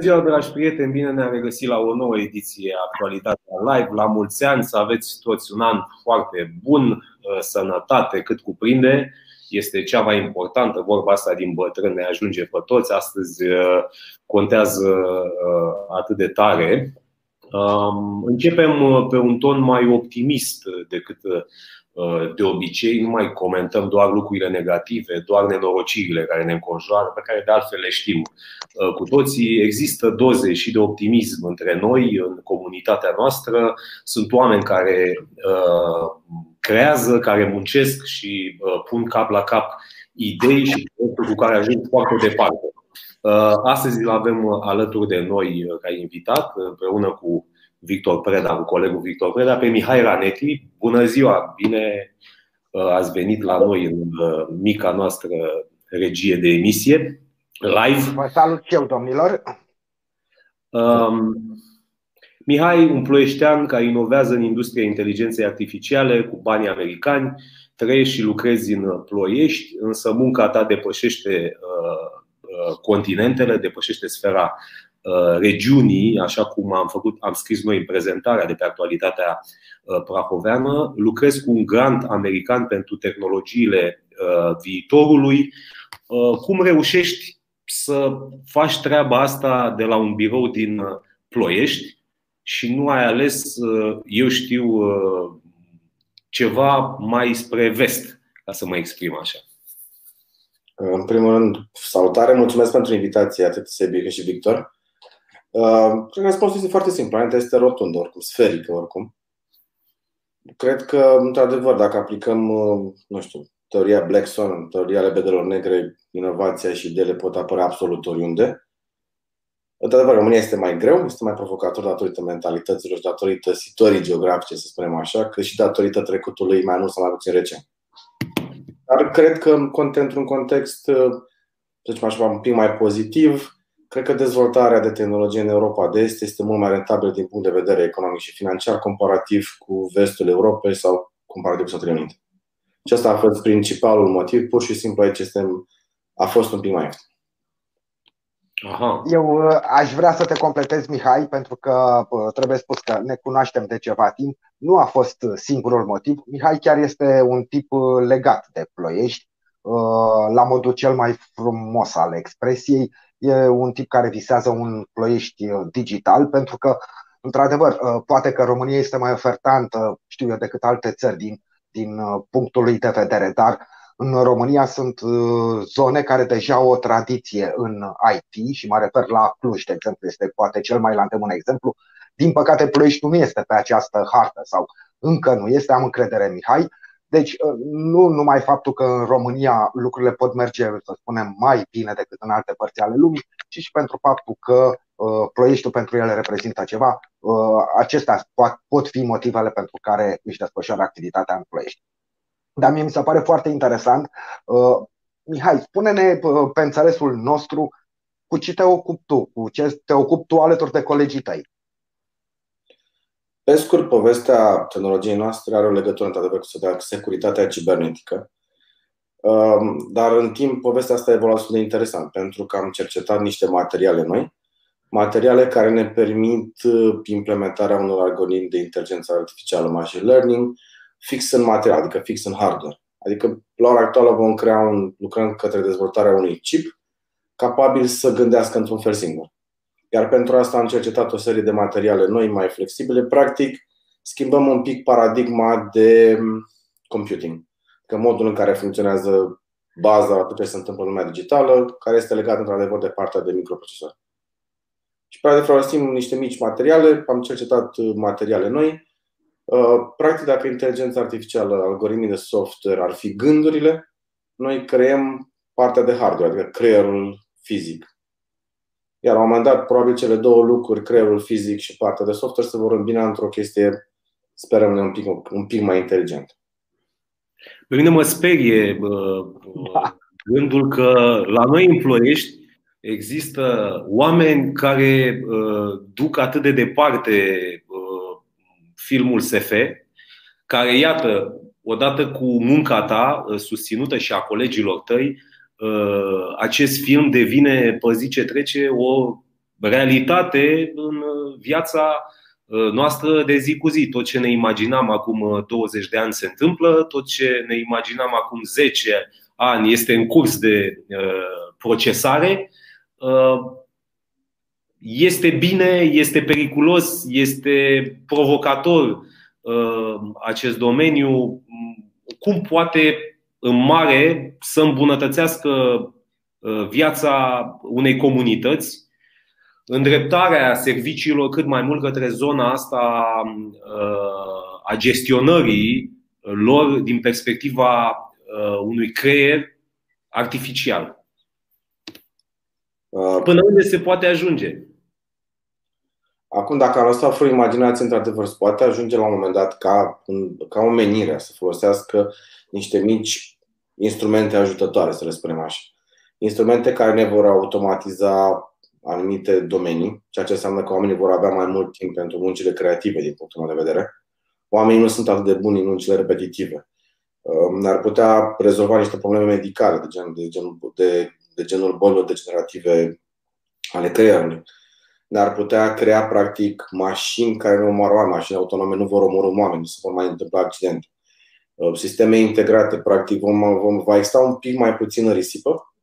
ziua, dragi prieteni! Bine ne-am regăsit la o nouă ediție Actualitatea Live. La mulți ani, să aveți toți un an foarte bun, uh, sănătate cât cuprinde. Este cea mai importantă, vorba asta din bătrân ne ajunge pe toți. Astăzi uh, contează uh, atât de tare. Um, începem pe un ton mai optimist decât de obicei nu mai comentăm doar lucrurile negative, doar nenorocirile care ne înconjoară, pe care de altfel le știm uh, cu toții. Există doze și de optimism între noi, în comunitatea noastră. Sunt oameni care uh, creează, care muncesc și uh, pun cap la cap idei și cu care ajung foarte departe. Astăzi îl avem alături de noi ca invitat, împreună cu Victor Preda, cu colegul Victor Preda, pe Mihai Raneti. Bună ziua! Bine uh, ați venit la noi în uh, mica noastră regie de emisie, live. Vă salut și eu, domnilor! Um, Mihai, un ploieștean care inovează în industria inteligenței artificiale cu banii americani, trăiești și lucrezi în Ploiești, însă munca ta depășește uh, continentele, depășește sfera Uh, regiunii, așa cum am, făcut, am scris noi în prezentarea de pe actualitatea uh, prahoveană. Lucrez cu un grant american pentru tehnologiile uh, viitorului. Cum reușești să faci treaba asta de la un birou din Ploiești și nu ai ales, eu știu, ceva mai spre vest, ca să mă exprim așa? În primul rând, salutare, mulțumesc pentru invitație, atât Sebi cât și Victor. Uh, cred că răspunsul este foarte simplu. Planeta este rotundă, oricum, sferică, oricum. Cred că, într-adevăr, dacă aplicăm, uh, nu știu, teoria Black Swan, teoria lebedelor negre, inovația și ideile pot apărea absolut oriunde. Într-adevăr, România este mai greu, este mai provocator datorită mentalităților și datorită situării geografice, să spunem așa, cât și datorită trecutului mai mult sau mai puțin recent. Dar cred că, într-un context, uh, să zicem așa, un pic mai pozitiv, Cred că dezvoltarea de tehnologie în Europa de Est este mult mai rentabilă din punct de vedere economic și financiar comparativ cu vestul Europei sau comparativ cu Statele Unite. Și asta a fost principalul motiv, pur și simplu aici este, a fost un pic mai ieftin. Aha. Eu uh, aș vrea să te completez, Mihai, pentru că uh, trebuie spus că ne cunoaștem de ceva timp. Nu a fost singurul motiv. Mihai chiar este un tip uh, legat de ploiești, la modul cel mai frumos al expresiei e un tip care visează un ploiești uh, digital, pentru că, într-adevăr, uh, poate că România este mai ofertantă, știu eu, decât alte țări din, din uh, punctul lui de vedere, dar în România sunt zone care deja au o tradiție în IT și mă refer la Cluj, de exemplu, este poate cel mai la îndemână exemplu. Din păcate, Ploiești nu este pe această hartă sau încă nu este, am încredere, Mihai, deci, uh, nu numai faptul că în România lucrurile pot merge, să spunem, mai bine decât în alte părți ale lumii, ci și pentru faptul că uh, Ploieștiul pentru ele reprezintă ceva. Uh, acestea pot fi motivele pentru care își desfășoară activitatea în Ploiești. Dar mie mi se pare foarte interesant. Mihai, spune-ne pe înțelesul nostru cu ce te ocupi tu, cu ce te ocupi tu alături de colegii tăi. Pe scurt, povestea tehnologiei noastre are o legătură, într-adevăr, cu securitatea cibernetică. Um, dar în timp, povestea asta a evoluat de interesant, pentru că am cercetat niște materiale noi, materiale care ne permit uh, implementarea unor algoritmi de inteligență artificială, machine learning, fix în material, adică fix în hardware. Adică, la ora actuală, vom crea un, lucrăm către dezvoltarea unui chip capabil să gândească într-un fel singur. Iar pentru asta am cercetat o serie de materiale noi, mai flexibile. Practic, schimbăm un pic paradigma de computing. Că modul în care funcționează baza la tot ce se întâmplă în lumea digitală, care este legat într-adevăr de partea de microprocesor. Și practic folosim niște mici materiale, am cercetat materiale noi. Uh, practic, dacă inteligența artificială, algoritmii de software ar fi gândurile, noi creăm partea de hardware, adică creierul fizic. Iar la un moment dat, probabil cele două lucruri, creierul fizic și partea de software, se vor îmbina într-o chestie, sperăm, un pic, un pic mai inteligent. Pe mine mă sperie da. gândul că la noi în Ploiești există oameni care duc atât de departe filmul SF, care, iată, odată cu munca ta susținută și a colegilor tăi, Uh, acest film devine, pe zi ce trece, o realitate în viața noastră de zi cu zi. Tot ce ne imaginam acum 20 de ani se întâmplă, tot ce ne imaginam acum 10 ani este în curs de procesare. Este bine, este periculos, este provocator acest domeniu. Cum poate în mare să îmbunătățească uh, viața unei comunități, îndreptarea serviciilor cât mai mult către zona asta uh, a gestionării lor din perspectiva uh, unui creier artificial. Până unde se poate ajunge? Acum, dacă am lăsat fără imaginație, într-adevăr, se poate ajunge la un moment dat ca, ca o menire să folosească niște mici instrumente ajutătoare, să le spunem așa. Instrumente care ne vor automatiza anumite domenii, ceea ce înseamnă că oamenii vor avea mai mult timp pentru muncile creative, din punctul meu de vedere. Oamenii nu sunt atât de buni în muncile repetitive. Um, ne-ar putea rezolva niște probleme medicale, de, gen, de, gen, de, de genul bolilor degenerative ale creierului. Ne-ar putea crea, practic, mașini care nu omoară oameni, mașini autonome nu vor omorâ oameni, nu se vor mai întâmpla accidente. Uh, sisteme integrate, practic vom, vom, va exista un pic mai puțină risipă,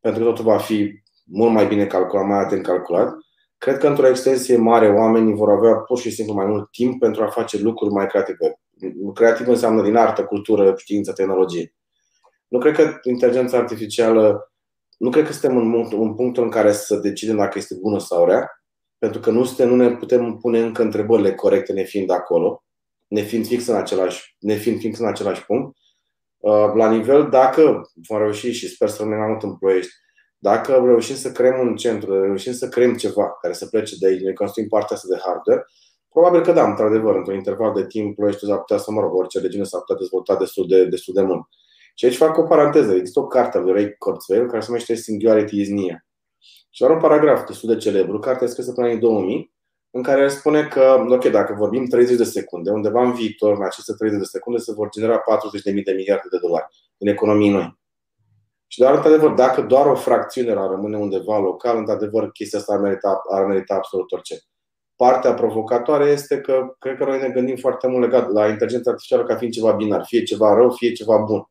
pentru că totul va fi mult mai bine calculat, mai atent calculat. Cred că într-o extensie mare oamenii vor avea pur și simplu mai mult timp pentru a face lucruri mai creative. Creativ înseamnă din artă, cultură, știință, tehnologie. Nu cred că inteligența artificială, nu cred că suntem în un punct în care să decidem dacă este bună sau rea, pentru că nu, suntem, nu ne putem pune încă întrebările corecte nefiind acolo nefiind fix în același, nefiind fix în același punct. Uh, la nivel, dacă vom reuși și sper să rămânem mai mult în Ploiești, dacă reușim să creăm un centru, reușim să creăm ceva care să plece de aici, ne construim partea asta de hardware, probabil că da, într-adevăr, într-un interval de timp, Ploieștiul s-ar putea să, mă rog, orice regiune s-ar putea dezvolta destul de, destul de mult. Și aici fac o paranteză. Există o carte de Ray Kurzweil care se numește Singularity is Near. Și are un paragraf destul de celebru, cartea scrisă până în 2000, în care spune că, ok, dacă vorbim 30 de secunde, undeva în viitor, în aceste 30 de secunde, se vor genera 40.000 de miliarde de dolari în economii noi. Și doar, într-adevăr, dacă doar o fracțiune ar rămâne undeva local, într-adevăr, chestia asta ar merita, ar merita absolut orice. Partea provocatoare este că cred că noi ne gândim foarte mult legat la inteligența artificială ca fiind ceva binar, fie ceva rău, fie ceva bun.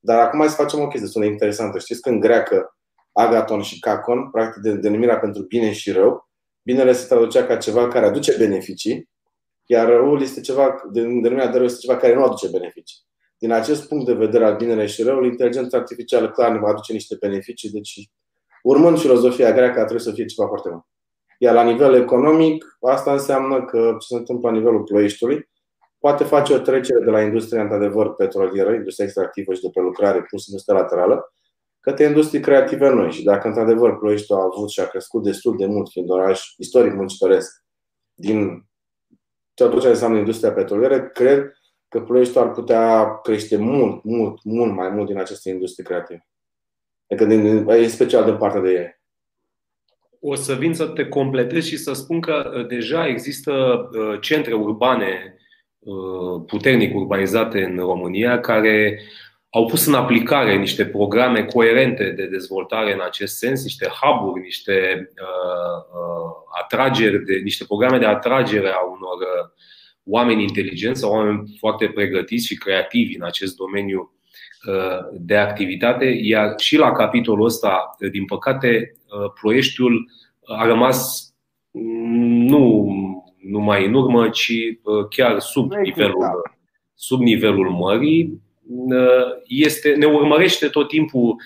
Dar acum hai să facem o chestie destul de interesantă. Știți că în greacă agaton și cacon, practic denumirea pentru bine și rău, Binele se traducea ca ceva care aduce beneficii, iar răul este ceva, denumirea de rău este ceva care nu aduce beneficii. Din acest punct de vedere al binele și răul, inteligența artificială clar ne va aduce niște beneficii, deci urmând filozofia greacă trebuie să fie ceva foarte bun. Iar la nivel economic, asta înseamnă că ce se întâmplă la nivelul ploieștiului, poate face o trecere de la industria într-adevăr petrolieră, industria extractivă și de prelucrare plus industria laterală, către industrii creative noi. Și dacă într-adevăr Ploieștiul a avut și a crescut destul de mult, fiind oraș istoric muncitoresc, din tot ce înseamnă industria petrolieră, cred că Ploieștiul ar putea crește mult, mult, mult mai mult din aceste industrie creative. Adică din, e special de partea de ei. O să vin să te completez și să spun că uh, deja există uh, centre urbane uh, puternic urbanizate în România care au pus în aplicare niște programe coerente de dezvoltare în acest sens, niște hub-uri, niște uh, uh, atrageri, de, niște programe de atragere a unor uh, oameni inteligenți sau oameni foarte pregătiți și creativi în acest domeniu uh, de activitate, iar și la capitolul ăsta, din păcate, uh, Ploieștiul a rămas mm, nu numai în urmă, ci uh, chiar sub nivelul, sub nivelul mării, este, ne urmărește tot timpul,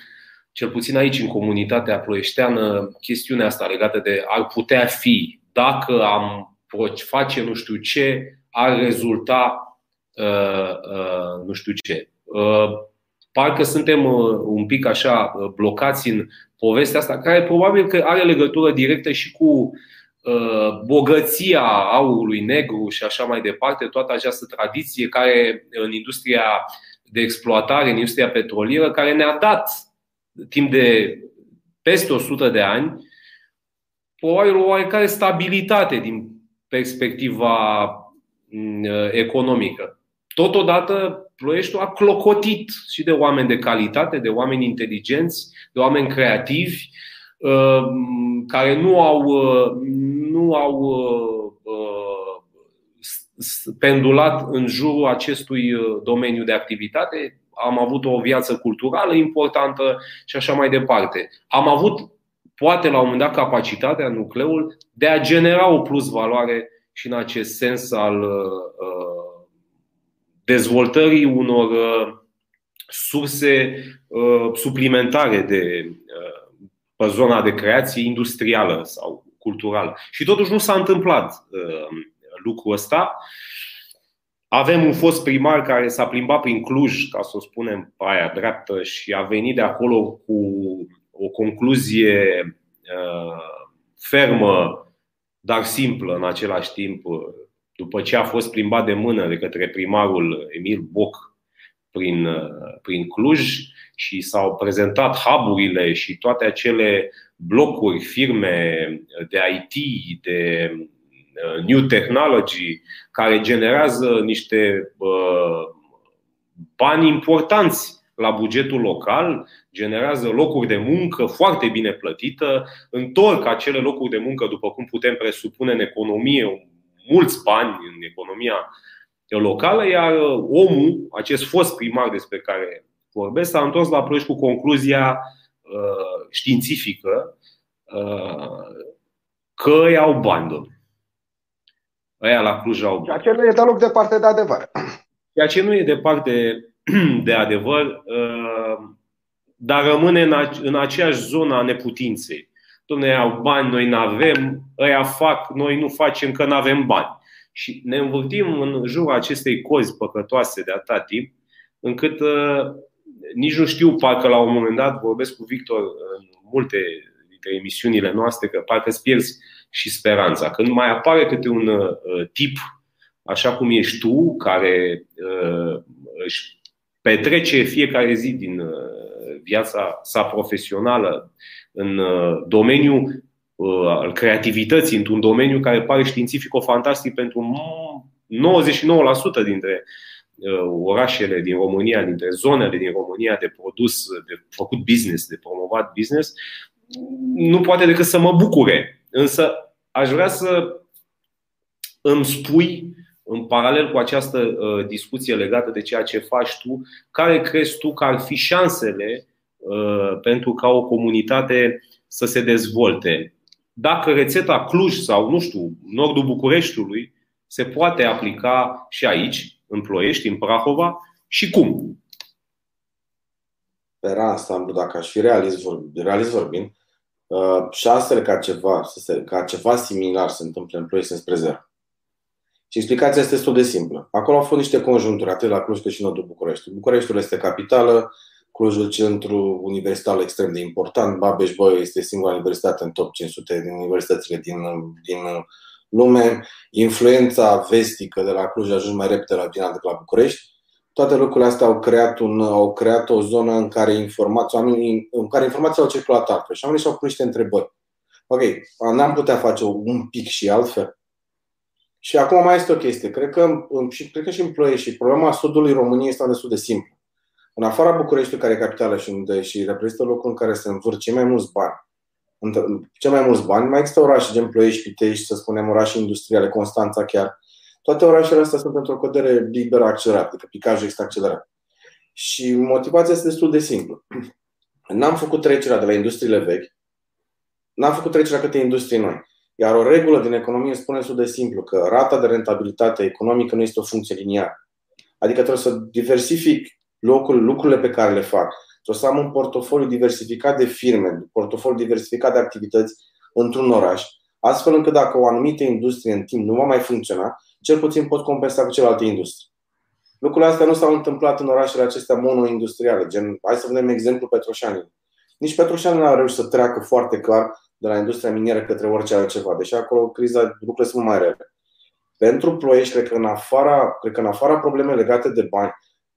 cel puțin aici în comunitatea ploieșteană, chestiunea asta legată de ar putea fi, dacă am face nu știu ce, ar rezulta uh, uh, nu știu ce. Uh, parcă suntem un pic așa blocați în povestea asta, care probabil că are legătură directă și cu bogăția aurului negru și așa mai departe, toată această tradiție care în industria de exploatare în industria petrolieră care ne-a dat timp de peste 100 de ani probabil o oarecare stabilitate din perspectiva mm, economică. Totodată, Ploieștiul a clocotit și de oameni de calitate, de oameni inteligenți, de oameni creativi, care nu au, nu au pendulat în jurul acestui domeniu de activitate. Am avut o viață culturală importantă și așa mai departe. Am avut, poate la un moment dat, capacitatea, nucleul, de a genera o plus valoare și în acest sens al dezvoltării unor surse suplimentare de pe zona de creație industrială sau culturală. Și totuși nu s-a întâmplat uh, lucrul ăsta. Avem un fost primar care s-a plimbat prin Cluj, ca să o spunem pe aia dreaptă, și a venit de acolo cu o concluzie uh, fermă, dar simplă în același timp, după ce a fost plimbat de mână de către primarul Emil Boc prin, uh, prin Cluj și s-au prezentat hub și toate acele blocuri, firme de IT, de uh, new technology, care generează niște uh, bani importanți la bugetul local, generează locuri de muncă foarte bine plătită, întorc acele locuri de muncă, după cum putem presupune în economie, mulți bani în economia locală, iar omul, acest fost primar despre care vorbesc, s-a întors la Ploiești cu concluzia uh, științifică uh, că ei au bani, domnule. Aia la Cluj au bani. Ceea ce nu e deloc departe de adevăr. Ceea ce nu e departe de adevăr, uh, dar rămâne în aceeași zonă a neputinței. Domnule, au bani, noi nu avem, ăia fac, noi nu facem că nu avem bani. Și ne învârtim în jurul acestei cozi păcătoase de atâta timp, încât nici nu știu, parcă la un moment dat vorbesc cu Victor în multe dintre emisiunile noastre, că parcă îți pierzi și speranța. Când mai apare câte un uh, tip, așa cum ești tu, care uh, își petrece fiecare zi din uh, viața sa profesională în domeniul al creativității, într-un domeniu care pare științifico-fantastic pentru 99% dintre Uh, orașele din România, dintre zonele din România de produs, de făcut business, de promovat business, nu poate decât să mă bucure. Însă aș vrea să îmi spui, în paralel cu această uh, discuție legată de ceea ce faci tu, care crezi tu că ar fi șansele uh, pentru ca o comunitate să se dezvolte? Dacă rețeta Cluj sau, nu știu, nordul Bucureștiului se poate aplica și aici, în Ploiești, în Prahova și cum? Pe ansamblu, dacă aș fi realist, realist vorbind, uh, șansele ca ceva, ca ceva similar să se întâmple în Ploiești sunt spre zero. Și explicația este destul de simplă. Acolo au fost niște conjunturi, atât la Cluj cât și nordul București. Bucureștiul este capitală, Clujul centru universitar extrem de important, babeș bolyai este singura universitate în top 500 din universitățile din, din lume, influența vestică de la Cluj a ajuns mai repede la Vina decât la București. Toate lucrurile astea au creat, un, au creat o zonă în care informații, oamenii, în care informația au circulat altfel și oamenii și-au pus niște întrebări. Ok, n-am putea face un pic și altfel? Și acum mai este o chestie. Cred că, și, cred că și în Ploiești, și problema sudului României este destul de simplu. În afara Bucureștiului, care e capitală și unde și reprezintă locul în care se învârt cei mai mulți bani, cei mai mulți bani. Mai există orașe gen Ploiești, Pitești, să spunem orașe industriale, Constanța chiar. Toate orașele astea sunt într-o cădere liberă accelerată, adică picajul este accelerat. Și motivația este destul de simplă. N-am făcut trecerea de la industriile vechi, n-am făcut trecerea către industrie noi. Iar o regulă din economie spune destul de simplu că rata de rentabilitate economică nu este o funcție liniară. Adică trebuie să diversific locul, lucrurile pe care le fac o să am un portofoliu diversificat de firme, un portofoliu diversificat de activități într-un oraș, astfel încât dacă o anumită industrie în timp nu va mai funcționa, cel puțin pot compensa cu celelalte industrie. Lucrurile astea nu s-au întâmplat în orașele acestea monoindustriale, gen, hai să vedem exemplu Petroșani. Nici Petroșani nu a reușit să treacă foarte clar de la industria minieră către orice altceva, deși acolo criza, lucrurile sunt mai rele. Pentru ploiești, cred că în afara, cred că în afara probleme legate de bani,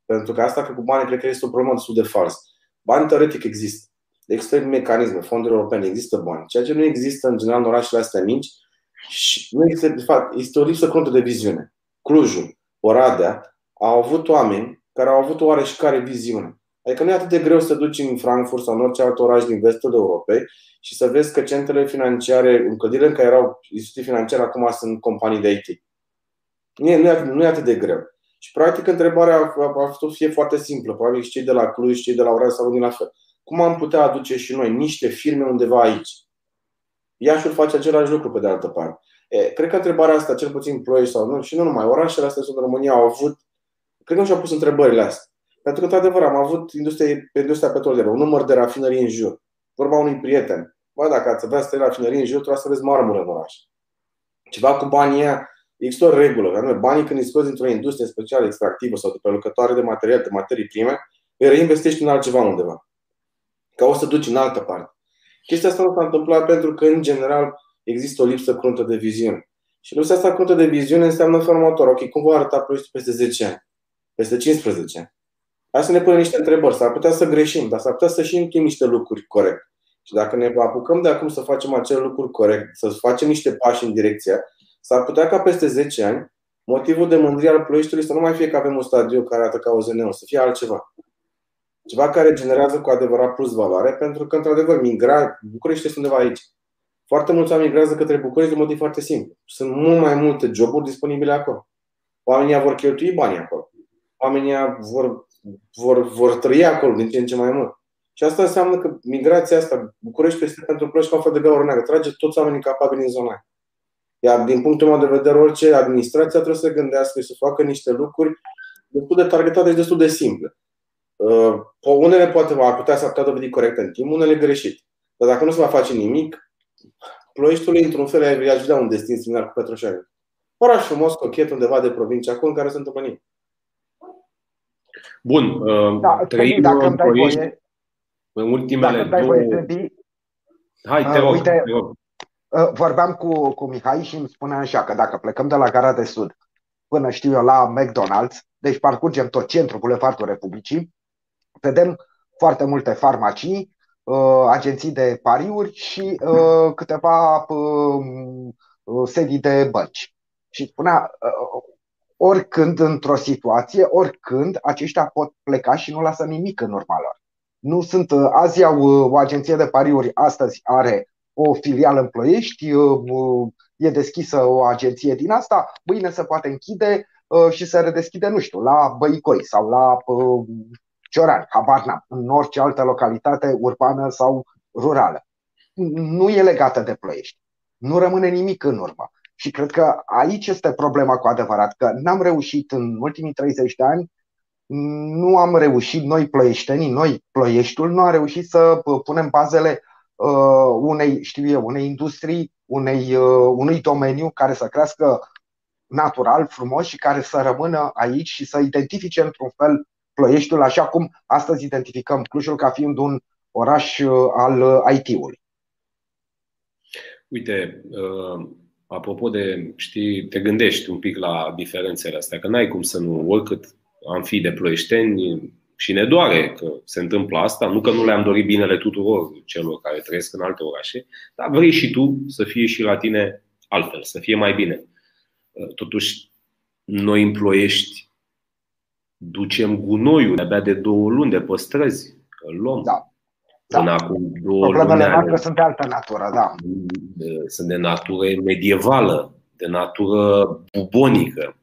pentru că asta că cu bani cred că este o problemă destul de fals. Bani teoretic există. Există mecanisme, fonduri europene, există bani. Ceea ce nu există în general în orașele astea mici și nu există, de fapt, este o lipsă cruntă de viziune. Clujul, Oradea au avut oameni care au avut oareșcare viziune. Adică nu e atât de greu să duci în Frankfurt sau în orice alt oraș din vestul Europei și să vezi că centrele financiare, în clădirile în care erau instituții financiare, acum sunt companii de IT. Nu e, nu, e, nu e atât de greu. Și practic întrebarea a, a fost să fie foarte simplă. Probabil și cei de la Cluj, cei de la Oradea sau din la fel. Cum am putea aduce și noi niște firme undeva aici? Iașul face același lucru pe de altă parte. E, cred că întrebarea asta, cel puțin Ploiești sau nu, și nu numai, orașele astea sunt în România au avut, cred că nu și-au pus întrebările astea. Pentru că, într-adevăr, am avut industria, industria petrolieră, un număr de rafinării în jur. Vorba unui prieten. Bă, dacă ați avea să rafinării în jur, trebuie să aveți marmură în oraș. Ceva cu banii aia, există o regulă. Anume, banii când îi scoți într-o industrie specială extractivă sau de prelucătoare de material, de materii prime, îi reinvestești în altceva undeva. Ca o să duci în altă parte. Chestia asta nu s-a întâmplat pentru că, în general, există o lipsă cruntă de viziune. Și lipsa asta cruntă de viziune înseamnă în felul următor. Ok, cum va arăta proiectul peste 10 ani? Peste 15 ani? Hai să ne punem niște întrebări. S-ar putea să greșim, dar s-ar putea să și încheiem niște lucruri corect. Și dacă ne apucăm de acum să facem acele lucruri corect, să facem niște pași în direcția, s-ar putea ca peste 10 ani motivul de mândrie al Ploieștiului să nu mai fie că avem un stadiu care arată ca o ZNO, să fie altceva. Ceva care generează cu adevărat plus valoare, pentru că, într-adevăr, migra, București este undeva aici. Foarte mulți oameni migrează către București de motiv foarte simplu. Sunt mult mai multe joburi disponibile acolo. Oamenii vor cheltui banii acolo. Oamenii vor, vor, vor trăi acolo din ce în ce mai mult. Și asta înseamnă că migrația asta, București este pentru Ploiești ca un fel de gaură neagră. Trage toți oamenii capabili în zona Iar din punctul meu de vedere, orice administrație trebuie să se gândească și să facă niște lucruri destul de targetate și destul de simple. Uh, unele poate ar putea să putea dovedi corect în timp, unele greșit. Dar dacă nu se va face nimic, Ploieștiul într-un fel i-aș vedea un destin similar cu Petroșani. Oraș frumos, cochet, undeva de provincie, acolo în care se întâmplă nimic. Bun, uh, da, trăim dacă îmi dai voie, în ultimele dacă două... Voie, Debbie, Hai, te uh, rog, uh, uite, te rog. Uh, vorbeam cu, cu Mihai și îmi spunea așa că dacă plecăm de la Gara de Sud până știu eu la McDonald's, deci parcurgem tot centrul Bulevardul Republicii, vedem foarte multe farmacii, uh, agenții de pariuri și uh, câteva sedii de bănci. Și spunea, oricând într-o situație, oricând aceștia pot pleca și nu lasă nimic în urma lor. Nu sunt, azi au o agenție de pariuri, astăzi are o filială în Ploiești, e deschisă o agenție din asta, mâine se poate închide și se redeschide, nu știu, la Băicoi sau la Cioran, habar n-am, în orice altă localitate urbană sau rurală. Nu e legată de Ploiești. Nu rămâne nimic în urmă. Și cred că aici este problema cu adevărat, că n-am reușit în ultimii 30 de ani, nu am reușit, noi ploieștenii, noi ploieștiul, nu am reușit să punem bazele uh, unei, știu eu, unei industrii, unei, uh, unui domeniu care să crească natural, frumos și care să rămână aici și să identifice într-un fel Ploieștiul, așa cum astăzi identificăm Clujul ca fiind un oraș uh, al uh, IT-ului. Uite, uh, apropo de, știi, te gândești un pic la diferențele astea, că n-ai cum să nu, oricât am fi de ploieșteni și ne doare că se întâmplă asta, nu că nu le-am dorit binele tuturor celor care trăiesc în alte orașe, dar vrei și tu să fie și la tine altfel, să fie mai bine. Totuși, noi în Ploiești ducem gunoiul abia de două luni de păstrăzi. Îl luăm. Da. Da. Până acum două Problemele luni noastre sunt de altă natură, da. Sunt de natură medievală, de natură bubonică.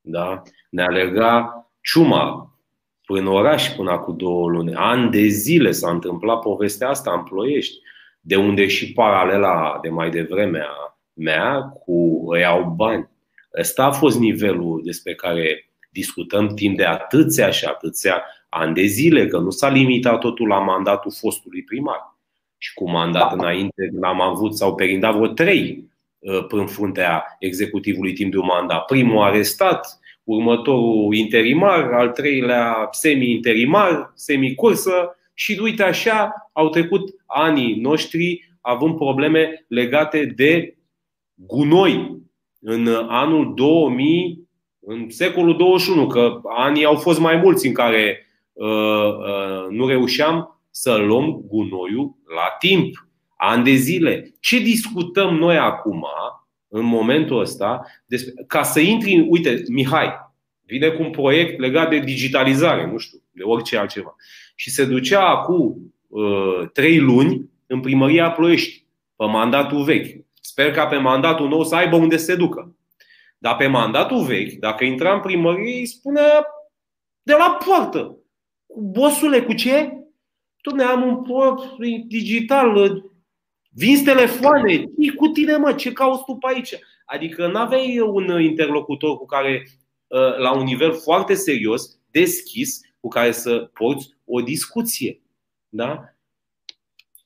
Da? Ne alerga ciuma până oraș până acum două luni. Ani de zile s-a întâmplat povestea asta în Ploiești, de unde și paralela de mai devreme a mea cu iau bani. Ăsta a fost nivelul despre care discutăm timp de atâția și atâția ani de zile, că nu s-a limitat totul la mandatul fostului primar. Și cu mandat da. înainte l-am avut, sau perindat vreo trei uh, în fruntea executivului timp de un mandat. Primul arestat, următorul interimar, al treilea semi-interimar, semi-cursă și uite așa au trecut anii noștri având probleme legate de gunoi. În anul 2000 în secolul 21, că anii au fost mai mulți în care uh, uh, nu reușeam să luăm gunoiul la timp, ani de zile. Ce discutăm noi acum, în momentul ăsta, despre, ca să intri în. Uite, Mihai, vine cu un proiect legat de digitalizare, nu știu. de orice altceva. Și se ducea acum uh, trei luni în primăria Ploiești, pe mandatul vechi. Sper ca pe mandatul nou să aibă unde se ducă. Dar pe mandatul vechi, dacă intra în primărie, îi spunea de la poartă. Bosule, cu ce? Tu am un port digital, vinzi telefoane, ce cu tine mă, ce cauți tu pe aici? Adică nu aveai un interlocutor cu care, ă, la un nivel foarte serios, deschis, cu care să porți o discuție. Da?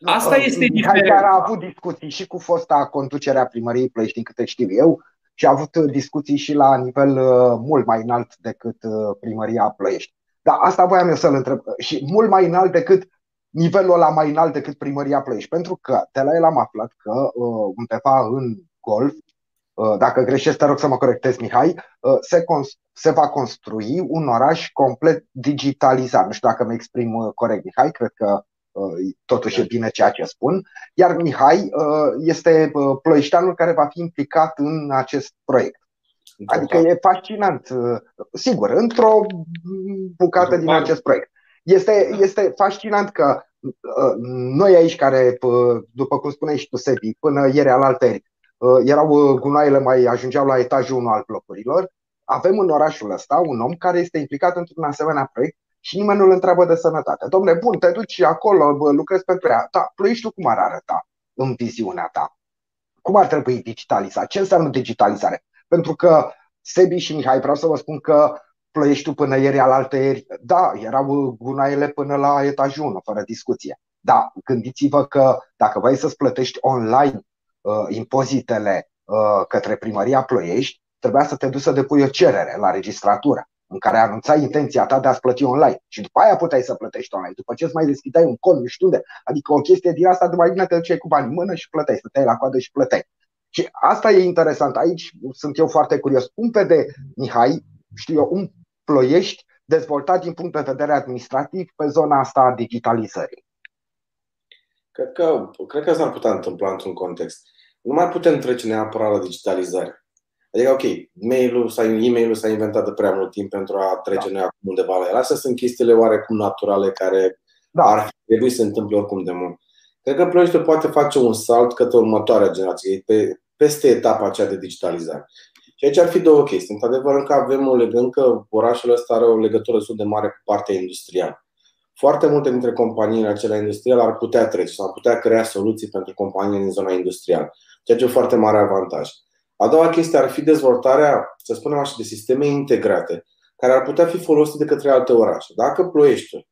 Asta este diferit. Chiar a avut discuții și cu fosta conducerea primăriei Ploiești, din câte știu eu, și a avut discuții și la nivel ă, mult mai înalt decât ă, primăria Ploiești. Dar asta voiam eu să-l întreb. Și mult mai înalt decât nivelul ăla mai înalt decât primăria Ploiești. Pentru că de la el am aflat că undeva în golf, dacă greșesc, te rog să mă corectezi, Mihai, se, se va construi un oraș complet digitalizat. Nu știu dacă mă exprim corect, Mihai, cred că totuși e bine ceea ce spun. Iar Mihai este ploieșteanul care va fi implicat în acest proiect. Adică e fascinant. Sigur, într-o bucată din acest proiect. Este, este fascinant că noi aici care, după cum spuneai și tu, Sebi, până ieri al alteri, erau gunoaiele mai ajungeau la etajul 1 al blocurilor, avem în orașul ăsta un om care este implicat într-un asemenea proiect și nimeni nu îl întreabă de sănătate. Domnule, bun, te duci acolo, bă, lucrezi pentru ea. Da, Ploieștiul cum ar arăta în viziunea ta? Cum ar trebui digitalizat? Ce înseamnă digitalizare? Pentru că Sebi și Mihai, vreau să vă spun că Ploieștiul până ieri al altăieri, da, erau gunoaiele până la etajul 1, fără discuție. Da, gândiți-vă că dacă vrei să-ți plătești online uh, impozitele uh, către primăria Ploiești, trebuia să te duci să depui o cerere la registratură în care anunțai intenția ta de a-ți plăti online și după aia puteai să plătești online, după ce îți mai deschideai un cont, nu știu unde, adică o chestie din asta de mai bine te duceai cu bani în mână și plăteai, stăteai la coadă și plăteai. Și asta e interesant, aici sunt eu foarte curios. Cum vede Mihai, știu eu, un ploiești dezvoltat din punct de vedere administrativ pe zona asta a digitalizării? Cred că, cred că s-ar putea întâmpla într-un context. Nu mai putem trece neapărat la digitalizare. Adică, ok, mail-ul sau e-mail-ul s-a inventat de prea mult timp pentru a trece da. noi acum undeva la el. Astea sunt chestiile oarecum naturale care da. ar trebui să se întâmple oricum de mult. Cred că Ploieștiul poate face un salt către următoarea generație, pe, peste etapa aceea de digitalizare. Și aici ar fi două chestii. Într-adevăr, încă avem o legătură, încă orașul ăsta are o legătură destul de mare cu partea industrială. Foarte multe dintre companiile acelea industriale ar putea trece sau ar putea crea soluții pentru companiile din zona industrială, ceea ce e un foarte mare avantaj. A doua chestie ar fi dezvoltarea, să spunem așa, de sisteme integrate, care ar putea fi folosite de către alte orașe. Dacă Ploieștiul,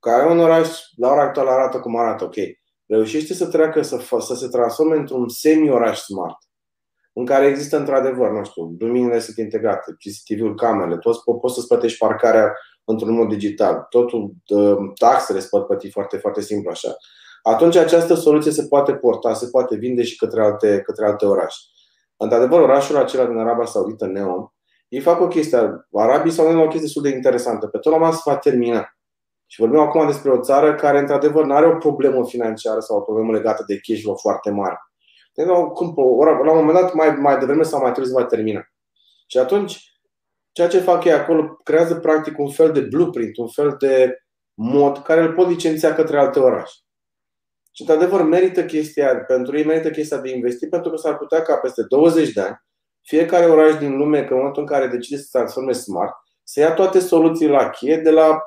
care un oraș la ora actuală arată cum arată, ok, reușește să treacă să, să se transforme într-un semi-oraș smart, în care există într-adevăr, nu știu, luminile sunt integrate, CCTV-ul, camerele, toți poți să-ți plătești parcarea într-un mod digital, totul, taxele se pot plăti foarte, foarte simplu așa. Atunci această soluție se poate porta, se poate vinde și către alte, către alte orașe. Într-adevăr, orașul acela din Arabia Saudită, Neom, ei fac o chestie, Arabii sau au o chestie destul de interesantă. Pe tot la se va termina. Și vorbim acum despre o țară care, într-adevăr, nu are o problemă financiară sau o problemă legată de cash flow foarte mare. Deci, la un moment dat, mai, mai devreme sau mai târziu, va termina. Și atunci, ceea ce fac ei acolo, creează practic un fel de blueprint, un fel de mod care îl pot licenția către alte orașe. Și, într-adevăr, merită chestia, pentru ei merită chestia de investi, pentru că s-ar putea ca peste 20 de ani, fiecare oraș din lume, că în momentul în care decide să se transforme smart, să ia toate soluțiile la cheie de la,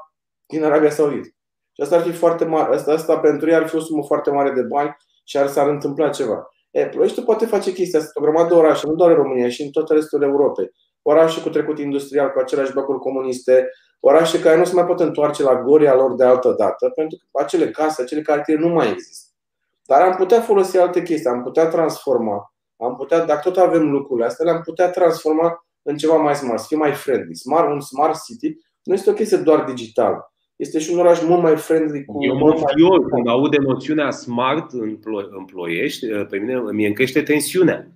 din Arabia Saudită. Și asta ar fi foarte mare. Asta, asta pentru ei ar fi o sumă foarte mare de bani și ar s-ar întâmpla ceva. E, Ploieștiul poate face chestia asta, o grămadă de orașe, nu doar în România, și în tot restul Europei. Orașe cu trecut industrial, cu aceleași blocuri comuniste, orașe care nu se mai pot întoarce la goria lor de altă dată, pentru că acele case, acele cartiere nu mai există. Dar am putea folosi alte chestii, am putea transforma, am putea, dacă tot avem lucrurile astea, le-am putea transforma în ceva mai smart, să fie mai friendly. Smart, un smart city nu este o chestie doar digitală. Este și un oraș mult mai friendly cu. Eu mă fior când aud noțiunea smart în, plo- în ploiești, pe mine mi încrește tensiunea.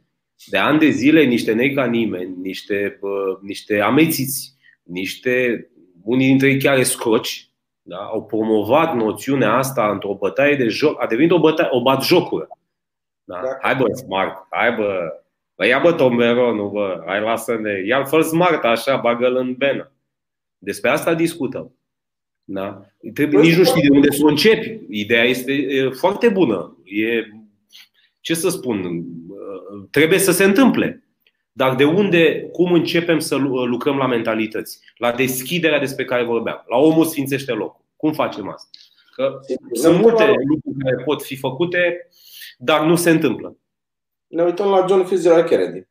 De ani de zile, niște nei ca nimeni, niște, uh, niște amețiți, niște, unii dintre ei chiar escroci, da? au promovat noțiunea asta într-o bătaie de joc, a devenit o, bătaie, o batjocură. Da? Da. Hai bă, smart, hai bă, bă ia bă nu bă, hai lasă-ne, ia fă smart așa, bagă-l în benă. Despre asta discutăm. Da? Trebuie, nici nu știi de unde să o începi. Ideea este foarte bună. E, ce să spun, trebuie să se întâmple. Dar de unde, cum începem să lucrăm la mentalități? La deschiderea despre care vorbeam. La omul sfințește locul. Cum facem asta? Că sunt multe lucruri care pot fi făcute, dar nu se întâmplă. Ne uităm la John Fitzgerald Kennedy,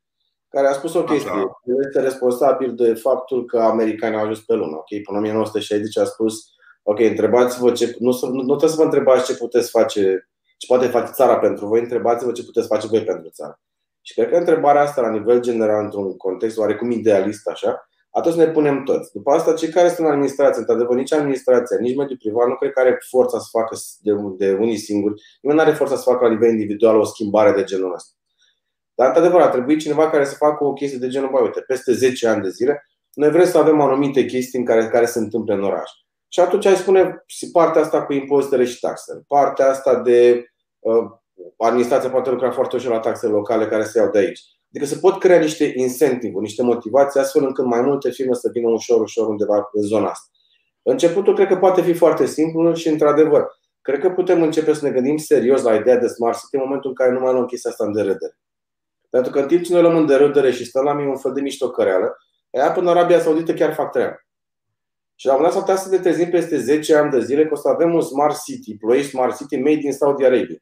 care a spus o chestie. Așa. Este responsabil de faptul că americanii au ajuns pe lună. Okay? Până 1960 a spus Ok, întrebați-vă ce, nu, nu, nu trebuie să vă întrebați ce puteți face, ce poate face țara pentru voi, întrebați-vă ce puteți face voi pentru țară. Și cred că întrebarea asta, la nivel general, într-un context oarecum idealist, așa, atunci ne punem toți. După asta, cei care sunt în administrație, într-adevăr, nici administrația, nici mediul privat, nu cred că are forța să facă de, de unii singuri, nimeni nu are forța să facă la nivel individual o schimbare de genul ăsta. Dar, într-adevăr, a trebuit cineva care să facă o chestie de genul, băi, uite, peste 10 ani de zile, noi vrem să avem anumite chestii în care, care se întâmplă în oraș. Și atunci ai spune partea asta cu impozitele și taxele, partea asta de uh, administrația poate lucra foarte ușor la taxele locale care se iau de aici. Adică se pot crea niște incentive, niște motivații, astfel încât mai multe firme să vină ușor, ușor undeva în zona asta. Începutul cred că poate fi foarte simplu și, într-adevăr, cred că putem începe să ne gândim serios la ideea de Smart City în momentul în care nu mai luăm chestia asta în derâdere. Pentru că în timp ce noi luăm în derâdere și stăm la mine un fel de miștocăreală, ea până în Arabia Saudită chiar fac treabă. Și la un moment dat să ne trezim peste 10 ani de zile că o să avem un Smart City, Ploiești Smart City made in Saudi Arabia.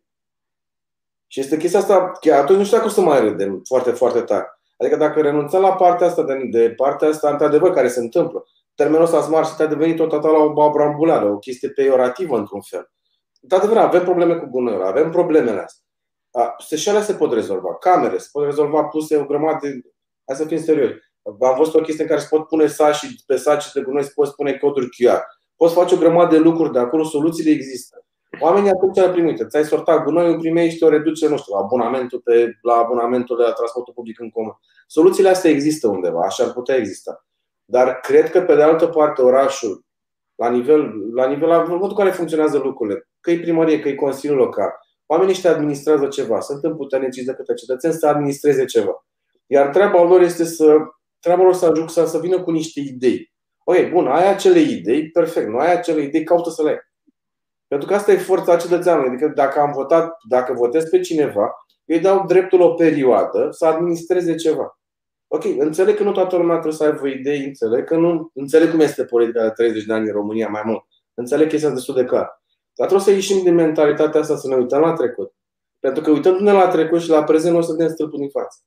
Și este chestia asta, chiar atunci nu știu dacă o să mai râdem foarte, foarte tare. Adică dacă renunțăm la partea asta, de, de partea asta, într-adevăr, care se întâmplă, termenul ăsta Smart City a devenit tot total o babrambulală, o chestie peiorativă într-un fel. Într-adevăr, avem probleme cu gunoiul, avem problemele astea. Se și alea se pot rezolva. Camere, se pot rezolva puse o grămadă de... Hai să fim serioși. Am văzut o chestie în care se pot pune saci pe saci de gunoi, se pot pune coduri QR. Poți face o grămadă de lucruri de acolo, soluțiile există. Oamenii atunci au primit. Ți-ai sortat gunoiul, primești o reducere, nu știu, abonamentul pe, la abonamentul de la transportul public în comun. Soluțiile astea există undeva, așa ar putea exista. Dar cred că, pe de altă parte, orașul, la nivel, la nivel la modul care funcționează lucrurile, că e primărie, că e Consiliul Local, oamenii ăștia administrează ceva, sunt împuterniciți de către cetățeni să administreze ceva. Iar treaba lor este să treaba lor să ajung să, să vină cu niște idei. Ok, bun, ai acele idei, perfect. Nu ai acele idei, caută să le ai. Pentru că asta e forța cetățeanului. Adică dacă am votat, dacă votez pe cineva, îi dau dreptul o perioadă să administreze ceva. Ok, înțeleg că nu toată lumea trebuie să aibă idei, înțeleg că nu, înțeleg cum este politica de 30 de ani în România mai mult. Înțeleg că este destul de clar. Dar trebuie să ieșim din mentalitatea asta, să ne uităm la trecut. Pentru că uitându-ne la trecut și la prezent, nu o să vedem stâlpul din față.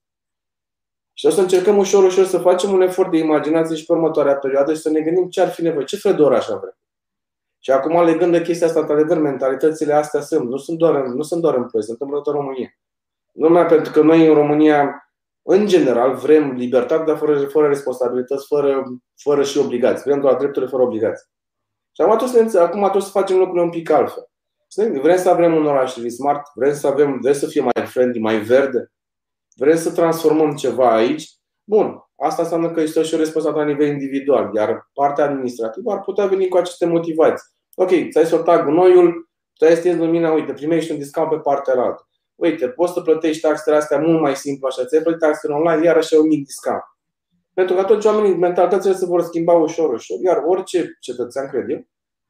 Și o să încercăm ușor, ușor să facem un efort de imaginație și pe următoarea perioadă și să ne gândim ce ar fi nevoie, ce fel de oraș avem. Și acum, legând de chestia asta, într-adevăr, mentalitățile astea sunt. Nu sunt doar în, nu sunt doar în plăi, sunt în toată România. Nu numai pentru că noi în România, în general, vrem libertate, dar fără, fără responsabilități, fără, fără și obligații. Vrem doar drepturile fără obligații. Și acum trebuie să, acum trebuie să facem lucrurile un pic altfel. Vrem să avem un oraș smart, vrem să, avem, vrem să fie mai friendly, mai verde, Vrem să transformăm ceva aici? Bun, asta înseamnă că este și o responsabilitate la nivel individual, iar partea administrativă ar putea veni cu aceste motivații. Ok, ți-ai sortat gunoiul, tu ai stins lumina, uite, primești un discount pe partea altă. Uite, poți să plătești taxele astea mult mai simplu așa, ți-ai plătit taxele online, iar așa un mic discount. Pentru că atunci oamenii, mentalitățile se vor schimba ușor, ușor. Iar orice cetățean, cred eu,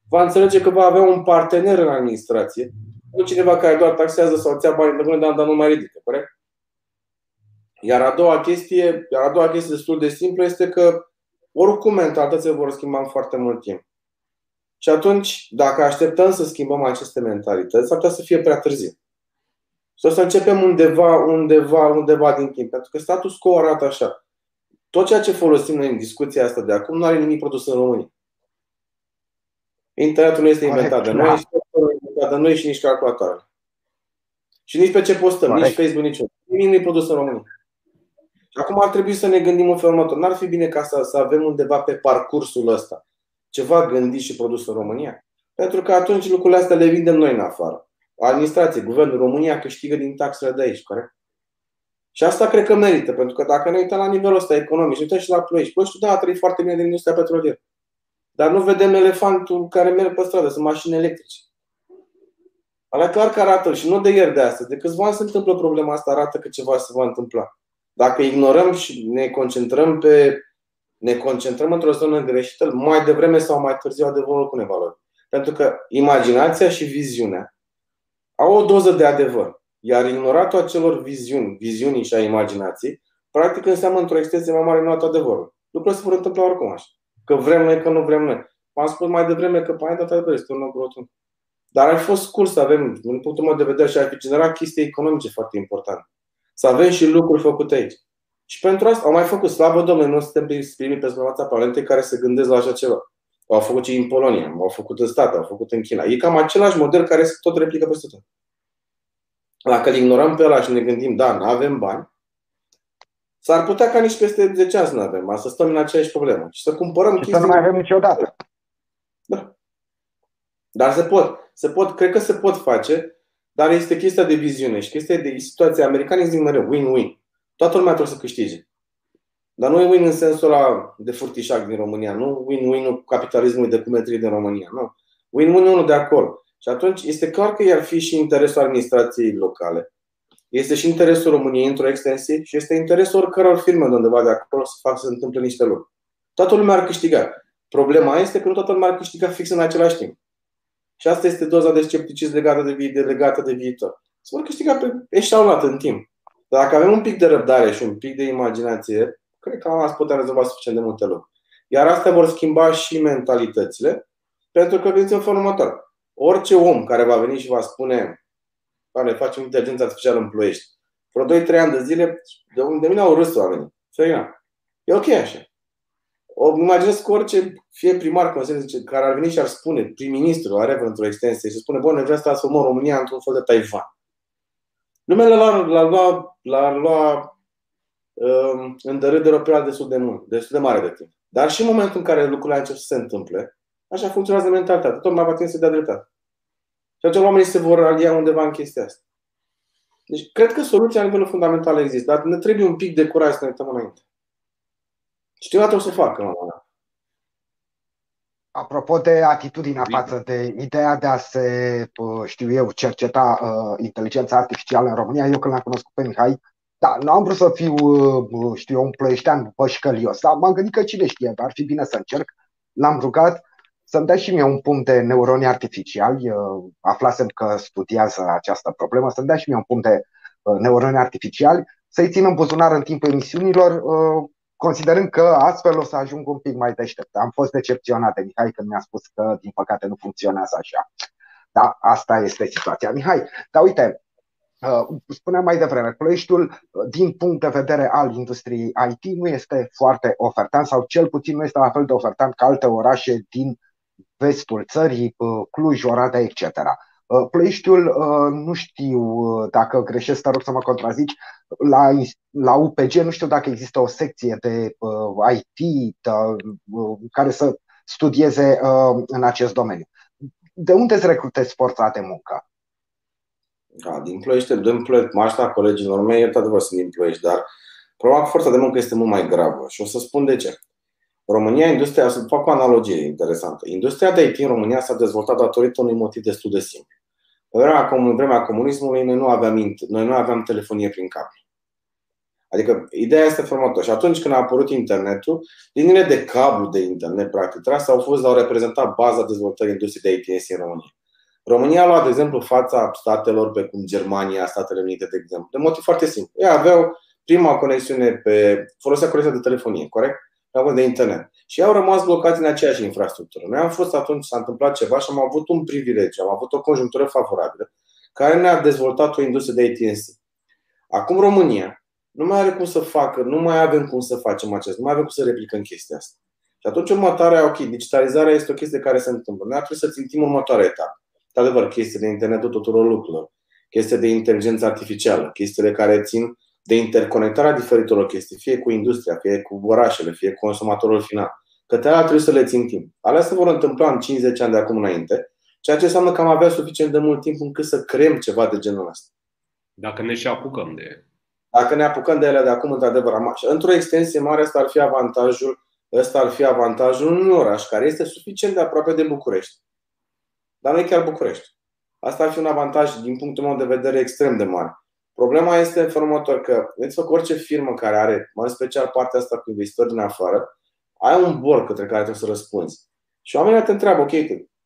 va înțelege că va avea un partener în administrație, nu cineva care doar taxează sau ți-a bani de mână, dar nu mai ridică, corect? Iar a doua chestie, iar a doua chestie destul de simplă este că oricum mentalitățile vor schimba în foarte mult timp. Și atunci, dacă așteptăm să schimbăm aceste mentalități, ar putea să fie prea târziu. Și o să începem undeva, undeva, undeva din timp. Pentru că status quo arată așa. Tot ceea ce folosim noi în discuția asta de acum nu are nimic produs în România. Internetul nu este inventat de noi, da. inventat de noi și nici calculatoarele. Și nici pe ce postăm, nici Facebook, nici Nimic nu e produs în România. Acum ar trebui să ne gândim în felul următor. N-ar fi bine ca să, să avem undeva pe parcursul ăsta ceva gândit și produs în România? Pentru că atunci lucrurile astea le vindem noi în afară. Administrație, guvernul România câștigă din taxele de aici, corect? Și asta cred că merită, pentru că dacă ne uităm la nivelul ăsta economic și uităm și la Ploiești, Ploiești, da, a trăit foarte bine din industria petrolieră. Dar nu vedem elefantul care merge pe stradă, sunt mașini electrice. Alea clar că arată și nu de ieri de astăzi. De câțiva ani se întâmplă problema asta, arată că ceva se va întâmpla. Dacă ignorăm și ne concentrăm pe ne concentrăm într-o zonă greșită, mai devreme sau mai târziu adevărul cu nevalori. Pentru că imaginația și viziunea au o doză de adevăr. Iar ignoratul acelor viziuni, viziunii și a imaginației, practic înseamnă într-o extensie mai mare nu adevărul. Lucrurile se vor întâmpla oricum așa. Că vrem noi, că nu vrem noi. am spus mai devreme că planeta ta este un loc rotund. Dar ar fi fost scurt să avem, din punctul meu de vedere, și ar fi generat chestii economice foarte importante. Să avem și lucruri făcute aici. Și pentru asta au mai făcut, slavă Domnului, nu suntem primii pe suprafața planetei care se gândesc la așa ceva. Au făcut și în Polonia, au făcut în state, au făcut în China. E cam același model care se tot replică peste tot. Dacă îl ignorăm pe ăla și ne gândim, da, nu avem bani, s-ar putea ca nici peste 10 ani să nu avem, să stăm în aceeași problemă și să cumpărăm și chestii. să nu mai avem niciodată. Da. Dar se pot. Se pot, cred că se pot face, dar este chestia de viziune și chestia de situație. Americanii zic mereu win-win. Toată lumea trebuie să câștige. Dar nu e win în sensul ăla de furtișac din România, nu win-win-ul capitalismului de cumetrie din România. Nu. Win-win unul de acolo. Și atunci este clar că ar fi și interesul administrației locale. Este și interesul României într-o extensie și este interesul oricăror firme de undeva de acolo să facă să se întâmple niște lucruri. Toată lumea ar câștiga. Problema este că nu toată lumea ar câștiga fix în același timp. Și asta este doza de scepticism legată de, vi- de, legată de viitor. Se vor câștiga pe eșalonat în timp. Dar dacă avem un pic de răbdare și un pic de imaginație, cred că am putea rezolva suficient de multe lucruri. Iar astea vor schimba și mentalitățile, pentru că gândiți în felul următor. Orice om care va veni și va spune Doamne, facem inteligența artificială în ploiești. Vreo 2-3 ani de zile, de, de mine au râs oamenii. E ok așa. O imaginez că orice, fie primar, consilier, care ar veni și ar spune, prim-ministru, are într-o extensie și spune, bun, vreau să transformăm România într-un fel de Taiwan. Lumea l-ar lua, lua, l-ar lua um, în dărâdere o perioadă destul de, mult, destul de mare de timp. Dar și în momentul în care lucrurile încep să se întâmple, așa funcționează mentalitatea. Tot mai va trebui să dea dreptate. Și atunci oamenii se vor alia undeva în chestia asta. Deci, cred că soluția la nivelul fundamental există, dar ne trebuie un pic de curaj să ne uităm înainte. Știu ce o să facă la un Apropo de atitudinea față de ideea de a se, știu eu, cerceta uh, inteligența artificială în România, eu când l-am cunoscut pe Mihai, da, nu am vrut să fiu, uh, știu eu, un ploieștean pășcălios, dar m-am gândit că cine știe, ar fi bine să încerc. L-am rugat să-mi dea și mie un punct de neuroni artificiali, uh, aflasem că studiază această problemă, să-mi dea și mie un punct de uh, neuroni artificiali, să-i țin în buzunar în timpul emisiunilor, uh, considerând că astfel o să ajung un pic mai deștept. Am fost decepționat de Mihai când mi-a spus că, din păcate, nu funcționează așa. Da, asta este situația. Mihai, dar uite, uh, spuneam mai devreme, Ploieștiul, uh, din punct de vedere al industriei IT, nu este foarte ofertant sau cel puțin nu este la fel de ofertant ca alte orașe din vestul țării, uh, Cluj, Oradea, etc. Uh, Ploieștiul, uh, nu știu dacă greșesc, te rog să mă contrazici, la, la UPG nu știu dacă există o secție de IT de, care să studieze în acest domeniu. De unde îți recrutezi forța de muncă? Da, din Ploiești, din Ploiești, mașta colegilor mei, e adevăr sunt din Ploiești, dar probabil forța de muncă este mult mai gravă și o să spun de ce. România, industria, să fac o analogie interesantă. Industria de IT în România s-a dezvoltat datorită unui motiv destul de simplu. În vremea, în vremea comunismului noi nu aveam, noi nu aveam telefonie prin cablu. Adică ideea este formată. Și atunci când a apărut internetul, liniile de cablu de internet, practic, trase au fost, au reprezentat baza dezvoltării industriei de IT în România. România a luat, de exemplu, fața statelor pe cum Germania, Statele Unite, de exemplu, de motiv foarte simplu. Ei aveau prima conexiune pe. folosea conexiunea de telefonie, corect? De internet. Și au rămas blocați în aceeași infrastructură. Noi am fost atunci, s-a întâmplat ceva și am avut un privilegiu, am avut o conjunctură favorabilă care ne-a dezvoltat o industrie de ATNC. Acum România nu mai are cum să facă, nu mai avem cum să facem acest, nu mai avem cum să replicăm chestia asta. Și atunci următoarea, ok, digitalizarea este o chestie care se întâmplă. Noi ar trebui să țintim următoarea etapă. De adevăr, chestii de internetul tuturor lucrurilor, chestii de inteligență artificială, chestiile care țin de interconectarea diferitelor chestii, fie cu industria, fie cu orașele, fie cu consumatorul final. Că alea trebuie să le țin timp. Alea se vor întâmpla în 50 ani de acum înainte, ceea ce înseamnă că am avea suficient de mult timp încât să creăm ceva de genul ăsta. Dacă ne și apucăm de ele. Dacă ne apucăm de ele de acum, într-adevăr, am așa. Într-o extensie mare, asta ar fi avantajul, ăsta ar fi avantajul unui oraș care este suficient de aproape de București. Dar nu e chiar București. Asta ar fi un avantaj, din punctul meu de vedere, extrem de mare. Problema este în următor că vedeți că orice firmă care are, mai special partea asta cu investitori din afară, ai un bor către care trebuie să răspunzi. Și oamenii te întreabă, ok,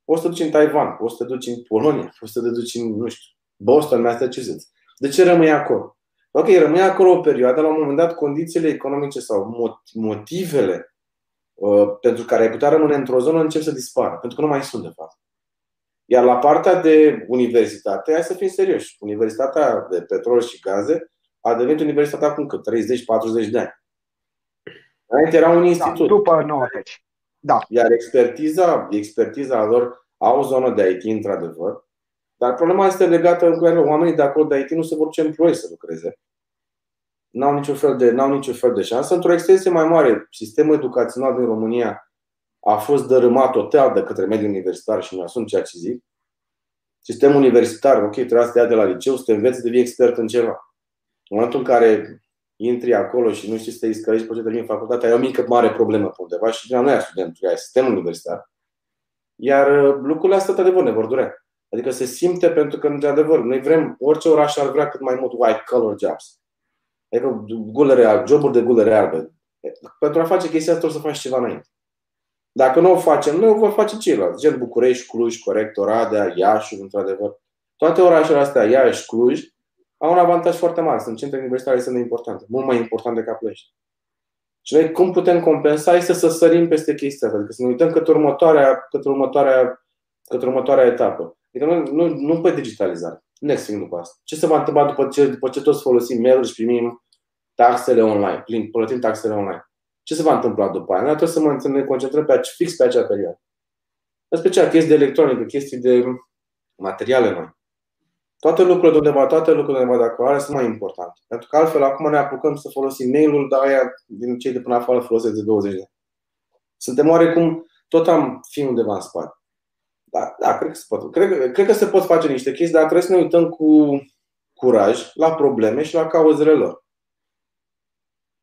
poți să te duci în Taiwan, poți să te duci în Polonia, poți să te duci în, nu știu, Boston, Massachusetts. De ce rămâi acolo? Ok, rămâi acolo o perioadă, la un moment dat condițiile economice sau motivele uh, pentru care ai putea rămâne într-o zonă încep să dispară, pentru că nu mai sunt de fapt. Iar la partea de universitate, hai să fim serioși, Universitatea de Petrol și Gaze a devenit universitatea acum cât? 30-40 de ani. Înainte era un da, institut. Da, după 90. Da. Iar expertiza, expertiza lor au o zonă de IT, într-adevăr, dar problema este legată cu că oamenii de acolo de IT nu se vor ce împloi să lucreze. N-au niciun fel de, n-au niciun fel de șansă. Într-o extensie mai mare, sistemul educațional din România a fost dărâmat total de către mediul universitar și nu asum ceea ce zic. Sistemul universitar, ok, trebuia să te ia de la liceu, să te înveți să devii expert în ceva. În momentul în care intri acolo și nu știi să te iscărești pe ce termin facultatea, ai o mică mare problemă pe undeva și nu ai studentul, ai sistemul universitar. Iar uh, lucrurile astea, de ne vor durea. Adică se simte pentru că, într-adevăr, noi vrem, orice oraș ar vrea cât mai mult white collar jobs. Adică gulere, joburi de gulere albe. Pentru a face chestia asta trebuie să faci ceva înainte. Dacă nu o facem noi, o vor face ceilalți. Gen București, Cluj, corect, Oradea, Iași, într-adevăr. Toate orașele astea, Iași, Cluj, au un avantaj foarte mare. Sunt centre universitare sunt de importante, mult mai importante ca Ploiești. Și noi cum putem compensa este să sărim peste chestia asta, adică să ne uităm către următoarea, către următoarea, către următoarea etapă. Adică nu, nu, nu pe digitalizare. Next thing după asta. Ce se va întâmpla după ce, după ce toți folosim mail și primim taxele online, plătim taxele online? Ce se va întâmpla după aia? Noi trebuie să ne concentrăm pe, fix pe acea perioadă. În special chestii de electronică, chestii de materiale noi. Toate lucrurile de undeva, toate lucrurile de undeva de acolo sunt mai importante. Pentru că altfel acum ne apucăm să folosim mail-ul, dar aia din cei de până afară folosesc de 20 de ani. Suntem oarecum, tot am fi undeva în spate. Da, da cred, că se pot, cred, cred că se pot face niște chestii, dar trebuie să ne uităm cu curaj la probleme și la cauzele lor.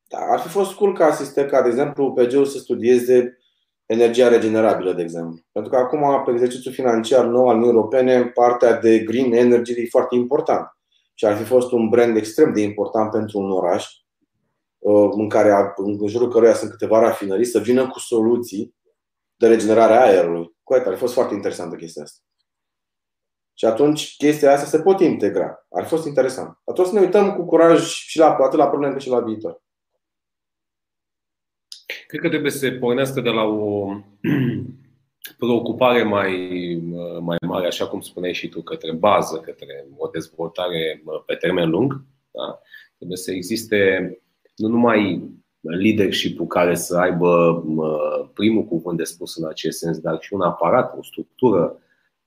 Da, ar fi fost cool ca asistent, ca de exemplu PG-ul să studieze energia regenerabilă, de exemplu. Pentru că acum, pe exercițiul financiar nou al Uniunii Europene, partea de green energy e foarte important. Și ar fi fost un brand extrem de important pentru un oraș uh, în, care, în jurul căruia sunt câteva rafinării, să vină cu soluții de regenerare a aerului. Cu ar fi fost foarte interesantă chestia asta. Și atunci chestia asta se pot integra. Ar fi fost interesant. Atunci să ne uităm cu curaj și la, atât la probleme cât și la viitor. Cred că trebuie să se pornească de la o preocupare mai, mai mare, așa cum spuneai și tu, către bază, către o dezvoltare pe termen lung. Da? Trebuie să existe nu numai leadership-ul care să aibă primul cuvânt de spus în acest sens, dar și un aparat, o structură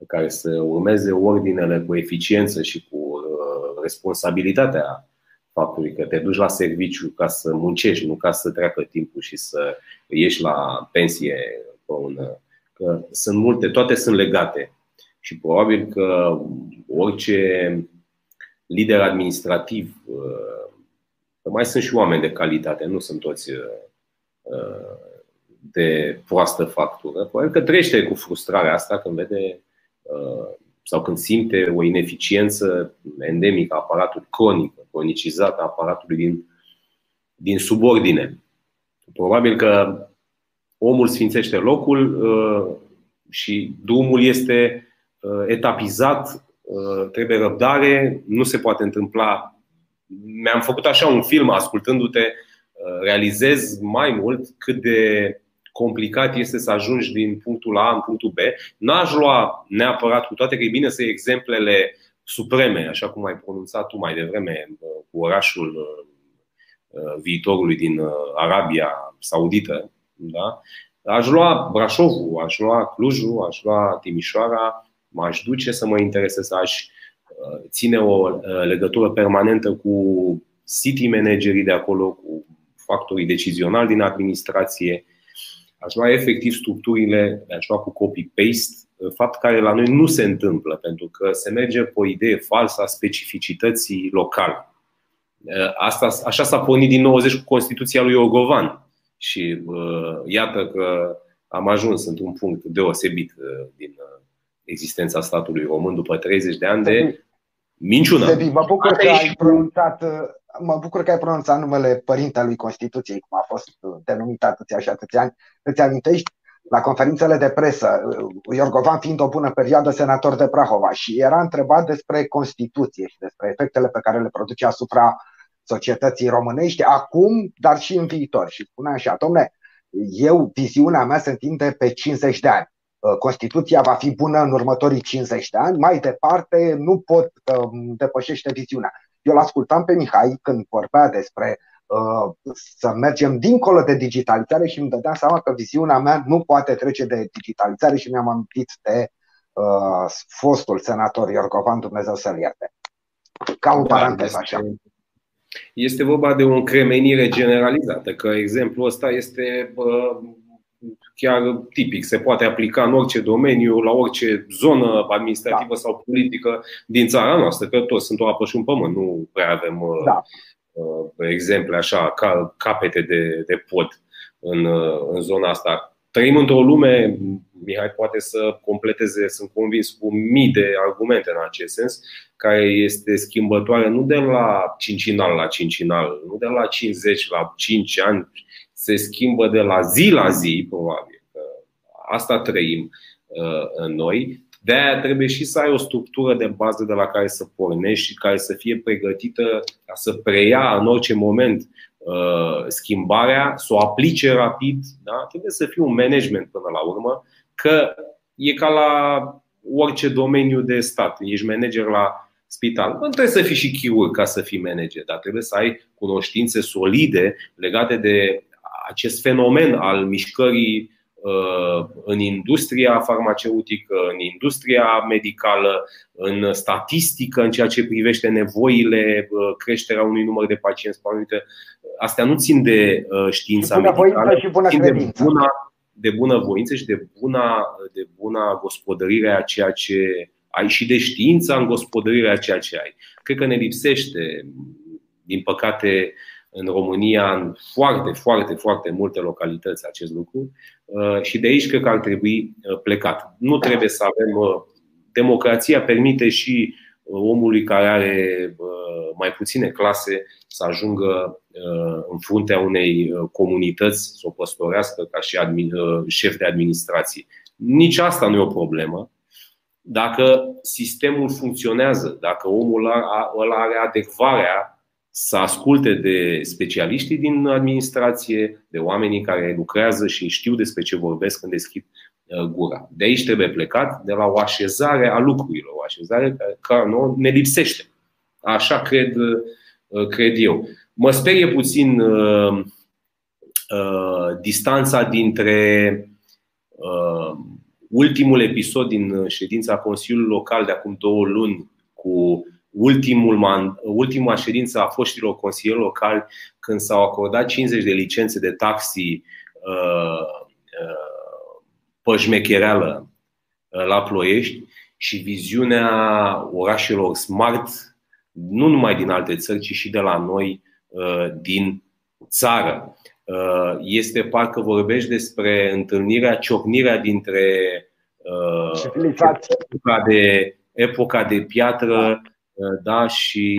care să urmeze ordinele cu eficiență și cu uh, responsabilitatea faptului că te duci la serviciu ca să muncești, nu ca să treacă timpul și să ieși la pensie pe un. Că sunt multe, toate sunt legate. Și probabil că orice lider administrativ, că mai sunt și oameni de calitate, nu sunt toți de proastă factură, probabil că trăiește cu frustrarea asta când vede sau când simte o ineficiență endemică a aparatului cronic, cronicizată a aparatului din, din subordine. Probabil că omul sfințește locul uh, și drumul este uh, etapizat, uh, trebuie răbdare, nu se poate întâmpla. Mi-am făcut așa un film ascultându-te, realizez mai mult cât de complicat este să ajungi din punctul A în punctul B. N-aș lua neapărat, cu toate că e bine să iei exemplele supreme, așa cum ai pronunțat tu mai devreme, cu orașul uh, viitorului din uh, Arabia Saudită. Da? Aș lua Brașovul, aș lua Clujul, aș lua Timișoara, m-aș duce să mă interesez, aș uh, ține o legătură permanentă cu city managerii de acolo, cu factorii decizionali din administrație, aș lua efectiv structurile, aș lua cu copy-paste, fapt care la noi nu se întâmplă, pentru că se merge pe o idee falsă a specificității locale. Asta, așa s-a pornit din 90 cu Constituția lui Ogovan. Și uh, iată că am ajuns într-un punct deosebit uh, din uh, existența statului român după 30 de ani de minciună. Sebi, mă bucur că ai pronunțat, mă bucur că ai pronunțat numele părintelui Constituției, cum a fost denumit atâția și atâția ani. Îți amintești la conferințele de presă, Iorgovan fiind o bună perioadă senator de Prahova și era întrebat despre Constituție și despre efectele pe care le produce asupra societății românești acum, dar și în viitor. Și spunea așa, domne, eu, viziunea mea se întinde pe 50 de ani. Constituția va fi bună în următorii 50 de ani, mai departe nu pot că depășește viziunea. Eu l-ascultam pe Mihai când vorbea despre Uh, să mergem dincolo de digitalizare și îmi dădeam seama că viziunea mea nu poate trece de digitalizare și mi-am amintit de uh, fostul senator Iorgovan, Dumnezeu să-l ierte. Ca o da, paranteză așa. Este vorba de o încremenire generalizată, că exemplul ăsta este uh, chiar tipic, se poate aplica în orice domeniu, la orice zonă administrativă da. sau politică din țara noastră, că toți sunt o apă și un pământ, nu prea avem uh, da. Uh, exemple așa, ca capete de, de pod în, uh, în zona asta. Trăim într-o lume, Mihai poate să completeze, sunt convins, cu mii de argumente în acest sens, care este schimbătoare nu de la cincinal la cincinal, nu de la 50 la 5 ani, se schimbă de la zi la zi, probabil. Asta trăim uh, în noi de aia trebuie și să ai o structură de bază de la care să pornești și care să fie pregătită ca să preia în orice moment uh, schimbarea, să o aplice rapid. Da? Trebuie să fie un management până la urmă, că e ca la orice domeniu de stat. Ești manager la spital. Nu trebuie să fii și chirurg ca să fii manager, dar trebuie să ai cunoștințe solide legate de acest fenomen al mișcării Uh, în industria farmaceutică, în industria medicală, în statistică, în ceea ce privește nevoile, uh, creșterea unui număr de pacienți pe Astea nu țin de uh, știința și medicală, și bună țin de buna, de bună voință și de buna, de buna gospodărire a ceea ce ai și de știința în gospodărirea a ceea ce ai. Cred că ne lipsește, din păcate, în România, în foarte, foarte, foarte multe localități acest lucru uh, și de aici cred că ar trebui uh, plecat. Nu trebuie să avem. Uh, democrația permite și omului care are mai puține clase să ajungă în fruntea unei comunități, să o păstorească ca și șef de administrație. Nici asta nu e o problemă. Dacă sistemul funcționează, dacă omul ăla are adecvarea să asculte de specialiștii din administrație, de oamenii care lucrează și știu despre ce vorbesc când deschid uh, gura. De aici trebuie plecat, de la o așezare a lucrurilor, o așezare care nu ne lipsește. Așa cred, uh, cred eu. Mă sperie puțin uh, uh, distanța dintre uh, ultimul episod din ședința Consiliului Local de acum două luni cu ultimul man, ultima ședință a foștilor consilieri locali când s-au acordat 50 de licențe de taxi uh, uh, pe șmechereală uh, la Ploiești și viziunea orașelor smart, nu numai din alte țări, ci și de la noi uh, din țară. Uh, este parcă vorbești despre întâlnirea, ciocnirea dintre uh, epoca de, epoca de piatră Uh, da, și,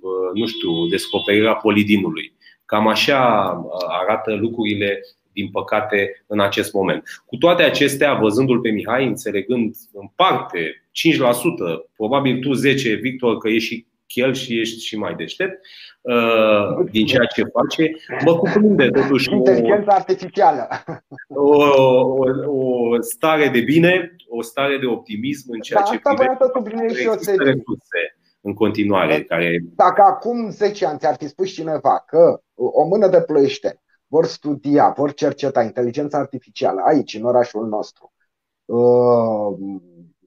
uh, nu știu, descoperirea polidinului. Cam așa uh, arată lucrurile, din păcate, în acest moment. Cu toate acestea, văzându-l pe Mihai, înțelegând în parte 5%, probabil tu 10, Victor, că ești și chel și ești și mai deștept din ceea ce face, mă cuprinde totuși Inteligența artificială. O, o, o stare de bine, o stare de optimism în ceea da, ce privește resurse în continuare. Care... Dacă acum 10 ani ți-ar fi spus cineva că o mână de plăiește vor studia, vor cerceta inteligența artificială aici, în orașul nostru, uh,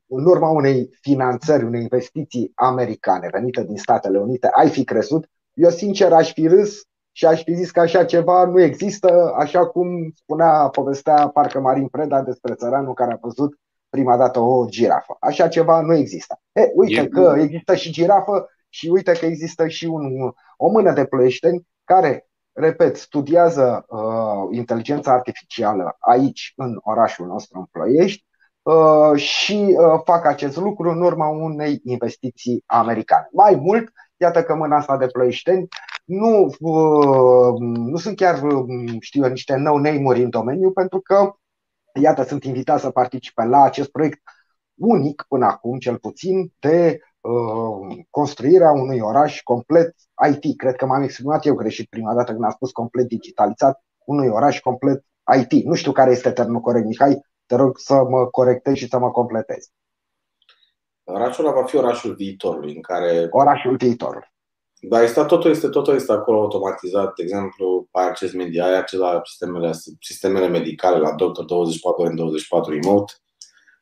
în urma unei finanțări, unei investiții americane venite din Statele Unite, ai fi crezut? Eu sincer aș fi râs și aș fi zis că așa ceva nu există, așa cum spunea, povestea parcă Marin Preda despre țăranul care a văzut prima dată o girafă. Așa ceva nu există. E, uite e că există și girafă și uite că există și un, o mână de plăieșteni care, repet, studiază uh, inteligența artificială aici, în orașul nostru, în Ploiești, uh, și uh, fac acest lucru în urma unei investiții americane. Mai mult, iată că mâna asta de plăieșteni nu, nu sunt chiar, știu eu, niște no-name-uri în domeniu, pentru că, iată, sunt invitat să participe la acest proiect unic până acum, cel puțin, de uh, construirea unui oraș complet IT. Cred că m-am exprimat eu greșit prima dată când am spus complet digitalizat, unui oraș complet IT. Nu știu care este termenul corect, Mihai, te rog să mă corectezi și să mă completezi. Orașul ăla va fi orașul viitorului, în care. Orașul viitorului. Da, este, totul, este, totul este acolo automatizat. De exemplu, ai acces media, ai acces la sistemele, sistemele medicale, la doctor 24 în 24 remote,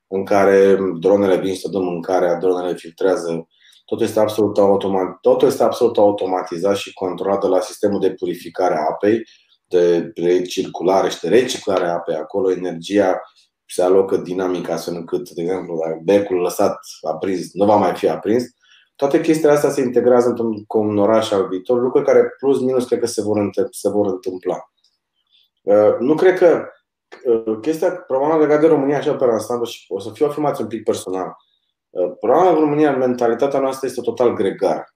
în care dronele vin să dă mâncarea, dronele filtrează. Totul este absolut, automat, totul este absolut automatizat și controlat de la sistemul de purificare a apei, de recirculare și de reciclare a apei acolo. Energia se alocă dinamic astfel încât, de exemplu, dacă becul lăsat aprins nu va mai fi aprins. Toate chestiile astea se integrează într-un un oraș al viitor, lucruri care plus minus cred că se vor, se vor întâmpla. Uh, nu cred că uh, chestia, problema legată de România așa pe ansamblu și o să fiu afirmați un pic personal. Uh, problema în România, mentalitatea noastră este total gregară.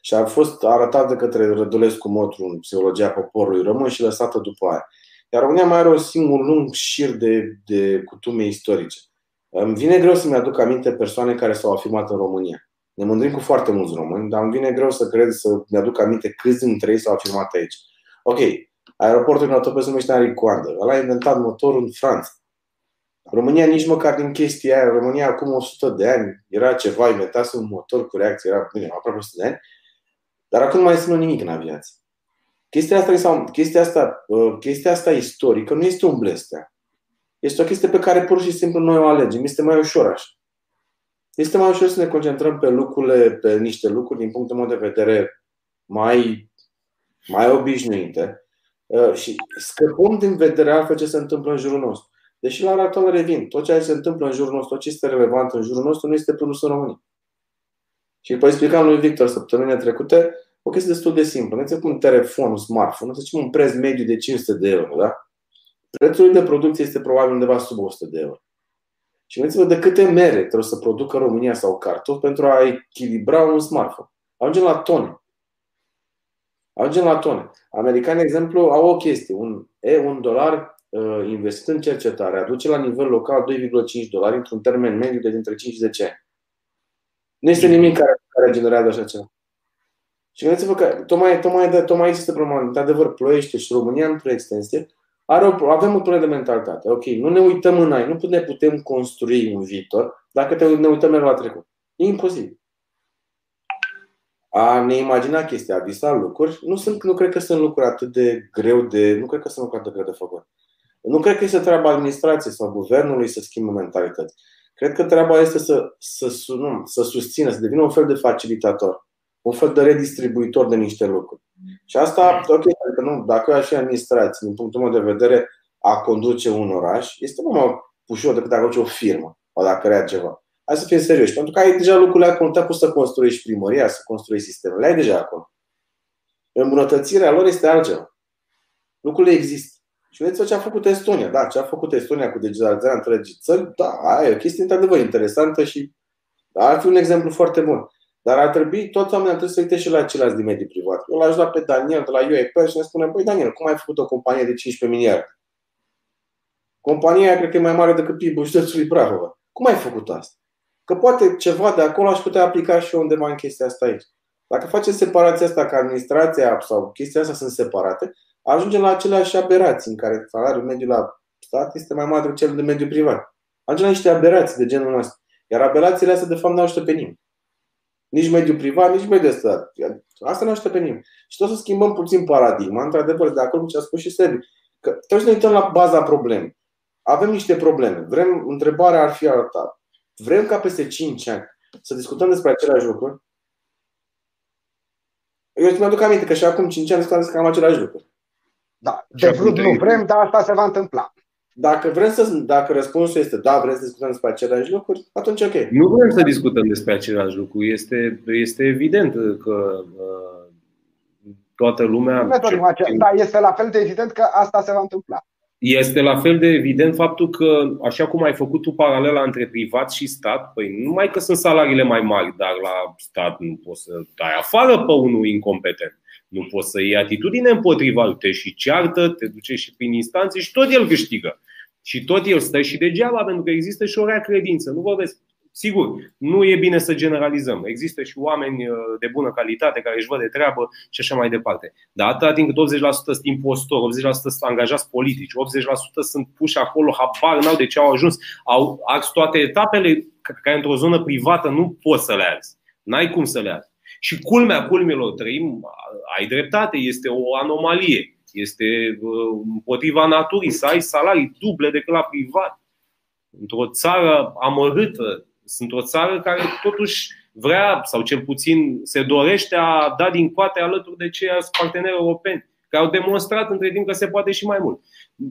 Și a fost arătat de către Rădulescu Motru în Psihologia Poporului Român și lăsată după aia. Iar România mai are un singur lung șir de, de cutume istorice. Îmi vine greu să-mi aduc aminte persoane care s-au afirmat în România. Ne mândrim cu foarte mulți români, dar îmi vine greu să cred să-mi aduc aminte câți dintre ei s-au afirmat aici. Ok, aeroportul din Autope se numește Henri Coandă. Ăla a inventat motorul în Franța. România nici măcar din chestia aia, România acum 100 de ani era ceva, inventase un motor cu reacție, era bine, aproape 100 de ani, dar acum nu mai înseamnă nimic în aviație. Chestia asta, chestia asta, uh, chestia asta istorică nu este un blestea. Este o chestie pe care pur și simplu noi o alegem. Este mai ușor așa. Este mai ușor să ne concentrăm pe lucrurile, pe niște lucruri din punctul meu de vedere mai, mai obișnuite uh, și scăpăm din vedere altfel ce se întâmplă în jurul nostru. Deși la ratul revin, tot ceea ce se întâmplă în jurul nostru, tot ce este relevant în jurul nostru, nu este produs în România. Și după explicam lui Victor săptămâna trecute, o chestie destul de simplă. Gândiți-vă un telefon, un smartphone, să zicem un preț mediu de 500 de euro, da? Prețul de producție este probabil undeva sub 100 de euro. Și gândiți-vă de câte mere trebuie să producă România sau cartofi pentru a echilibra un smartphone. Ajungem la tone. Ajungem la tone. Americanii, de exemplu, au o chestie. Un, e, un dolar uh, investit în cercetare aduce la nivel local 2,5 dolari într-un termen mediu de dintre 5 și 10 ani. Nu este nimic care, care generează așa ceva. Și gândiți-vă că tocmai, tocmai, de, tocmai aici este problema. Într-adevăr, ploiește și România, într-o extensie, are o, avem o problemă de mentalitate. Ok, nu ne uităm în nu ne putem construi un viitor dacă te, ne uităm la trecut. E imposibil. A ne imagina chestia, a visa lucruri, nu, sunt, nu cred că sunt lucruri atât de greu de. Nu cred că sunt lucruri atât de greu de făcut. Nu cred că este treaba administrației sau guvernului să schimbe mentalități. Cred că treaba este să, să, sunăm, să susțină, să devină un fel de facilitator un fel de redistribuitor de niște lucruri. Și asta, ok, adică nu, dacă eu aș fi administrație, din punctul meu de vedere, a conduce un oraș, este mult mai ușor decât dacă o firmă sau dacă crea ceva. Hai să fim serioși, pentru că ai deja lucrurile acolo, te să construiești primăria, să construiești sistemele, ai deja acolo. Îmbunătățirea lor este altceva. Lucrurile există. Și vedeți ce a făcut Estonia. Da, ce a făcut Estonia cu digitalizarea întregii țări, da, aia e o chestie într-adevăr interesantă și ar fi un exemplu foarte bun. Dar ar trebui, toți oamenii trebuie să uite și la ceilalți din mediul privat. Eu l-aș da pe Daniel de la UEP și ne spune, băi Daniel, cum ai făcut o companie de 15 miliarde? Compania aia cred că e mai mare decât PIB-ul județului Brahova. Cum ai făcut asta? Că poate ceva de acolo aș putea aplica și eu undeva în chestia asta aici. Dacă facem separația asta, că administrația sau chestia asta sunt separate, ajungem la aceleași aberații în care salariul mediu la stat este mai mare decât cel de mediu privat. Ajungem la niște aberații de genul ăsta. Iar aberațiile astea, de fapt, nu ajută pe nimeni. Nici mediul privat, nici mediul stat. Asta nu ajută pe nimeni. Și tot să schimbăm puțin paradigma, într-adevăr, de acolo ce a spus și Sebi, că trebuie să ne uităm la baza problemei. Avem niște probleme. Vrem, întrebarea ar fi alta. Vrem ca peste 5 ani să discutăm despre aceleași lucruri? Eu îți mi-aduc aminte că și acum 5 ani discutăm despre cam aceleași lucruri. Da, de vrut nu vrem, dar asta se va întâmpla. Dacă vrem să, dacă răspunsul este da, vrem să discutăm despre aceleași lucruri, atunci ok. Nu vrem să discutăm despre același lucru. Este, este evident că uh, toată lumea. Da, este la fel de evident că asta se va întâmpla. Este la fel de evident faptul că, așa cum ai făcut tu paralela între privat și stat, păi numai că sunt salariile mai mari, dar la stat nu poți să dai afară pe unul incompetent. Nu poți să iei atitudine împotriva lui, te și ceartă, te duce și prin instanțe și tot el câștigă. Și tot el stă și degeaba, pentru că există și o rea credință. Nu vorbesc Sigur, nu e bine să generalizăm. Există și oameni uh, de bună calitate care își văd de treabă și așa mai departe. Dar atâta timp cât 80% sunt impostori, 80% sunt angajați politici, 80% sunt puși acolo, habar n-au de ce au ajuns, au ars toate etapele care într-o zonă privată nu poți să le arzi. N-ai cum să le arzi. Și culmea culmelor trăim, ai dreptate, este o anomalie. Este uh, împotriva naturii să ai salarii duble decât la privat. Într-o țară amărâtă, sunt o țară care totuși vrea, sau cel puțin se dorește a da din coate alături de ceilalți parteneri europeni, care au demonstrat între timp că se poate și mai mult.